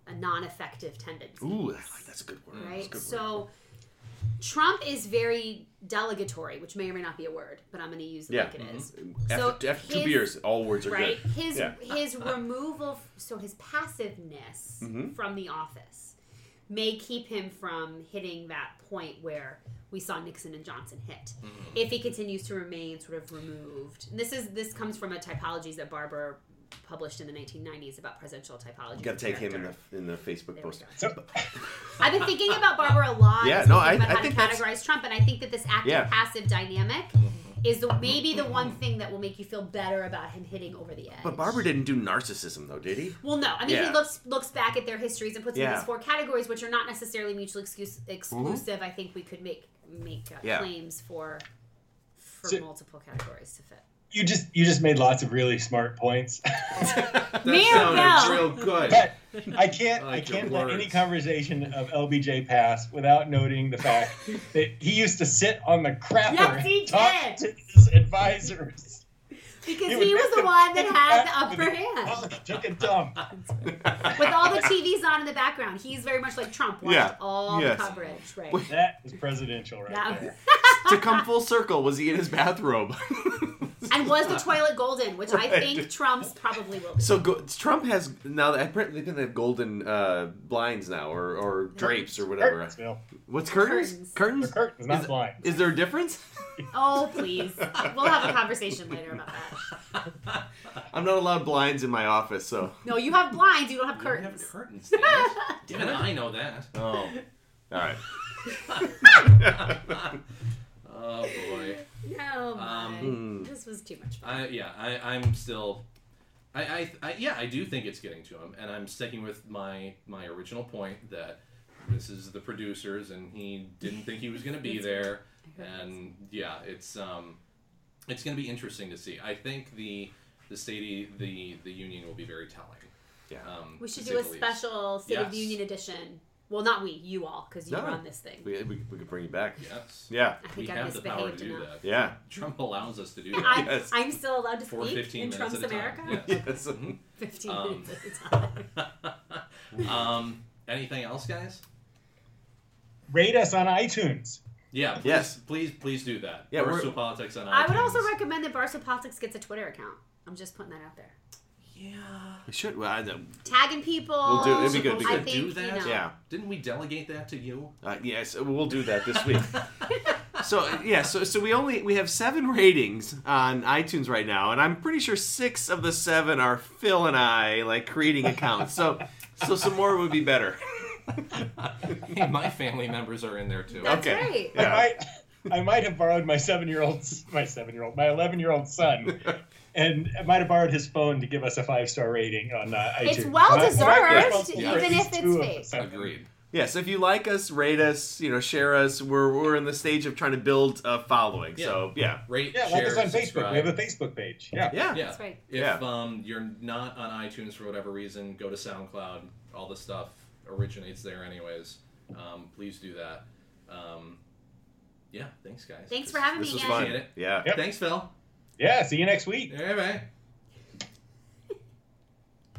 uh, non-effective tendencies. Ooh, that's a good word. That's a right? good word. So Trump is very delegatory, which may or may not be a word, but I'm going to use it Yeah. like it is. after, so after two his- beers, all words are right? good. His Yeah. his removal, so his passiveness Mhm. from the office may keep him from hitting that point where we saw Nixon and Johnson hit. Mm-hmm. If he continues to remain sort of removed, and this is this comes from a typologies that Barber published in the 1990s about presidential typology. You got to take him in the in the Facebook There post. So, I've been thinking about Barber a lot. Yeah, no, I- about I how think to that's- categorize Trump, and I think that this active Yeah. passive dynamic is the, maybe the one thing that will make you feel better about him hitting over the edge. But Barber didn't do narcissism though, did he? Well, no. I mean, Yeah. he looks looks back at their histories and puts them in these four categories, which are not necessarily mutually excuse, exclusive. I think we could make make uh, Yeah. claims for for So- multiple categories to fit. You just you just made lots of really smart points. that Me sounded real good. but I can't I I, like your can't let any conversation of LBJ pass without noting the fact that he used to sit on the crapper Yes, and talk did. to his advisors. Because He he was the one that had the upper with hand. while he took a dump. With all the TVs on in the background, he's very much like Trump. Watched Yeah. all Yes. the coverage, right? Wait. That is presidential right That- there. to come full circle, was he in his bathrobe? and was the toilet golden, which I think Trump's probably will be. So go, Trump has now. Apparently, they have golden uh, blinds now, or, or drapes, or whatever. Curtains, Bill. What's curtains? Curtains. Curtains. Curtains, not Is- blind. Is there a difference? Oh, please. We'll have a conversation later about that. I'm not allowed blinds in my office, so. No, you have blinds, you don't have You curtains. have curtains. Damn it. Even I know that. Oh. All right. Oh boy. No, my. Um, Hmm. this was too much fun. I yeah. I I'm still. I, I, I yeah I do think it's getting to him, and I'm sticking with my my original point that this is the producers, and he didn't think he was going to be there, and yeah, it's um, it's going to be interesting to see. I think the the state the the union will be very telling. Yeah. Um, we should do a say least. special State of the Union edition. Well, not we, you all, because you No. run this thing. We, we, we could bring you back. Yes. Yeah. I We think I have the power to misbehaved do enough. that. Yeah. Trump allows us to do that. I'm, Yes. I'm still allowed to For speak 15 in minutes Trump's at a time. America. Yeah. Yes. 15 Um, minutes at a time. um, anything else, guys? Rate us on iTunes. Yeah. Please, Yes. Please, please do that. Yeah, we're- Barstool politics on I would also iTunes. recommend that Barstool Politics gets a Twitter account. I'm just putting that out there. Yeah. We should. Well, I, know. Tagging people. We'll do- it'd be good, it'd be I good. think, Do you that? know, yeah. Didn't we delegate that to you? Uh, yes, we'll do that this week. so yeah, so so we only we have seven ratings on iTunes right now, and I'm pretty sure six of the seven are Phil and I like creating accounts. So so some more would be better. My family members are in there too. That's Okay. right. Yeah. I might I might have borrowed my seven year old my seven year old my eleven year old son. And might have borrowed his phone to give us a five star rating on uh, iTunes. It's well And I- and I- deserved, even if it's two fake. us, I. Agreed. Yeah, so if you like us, rate us, you know, share us. We're we're in the stage of trying to build a following. So yeah, Rate, Yeah, share, like us on Facebook. We have a Facebook page. Yeah. yeah, Yeah. That's right. If Yeah. um, you're not on iTunes for whatever reason, go to SoundCloud. All the stuff originates there, anyways. Um, please do that. Um, yeah, thanks, guys. Thanks for having This me was again. fun. Yeah. Yep. Thanks, Phil. Yeah. See you next week. All right.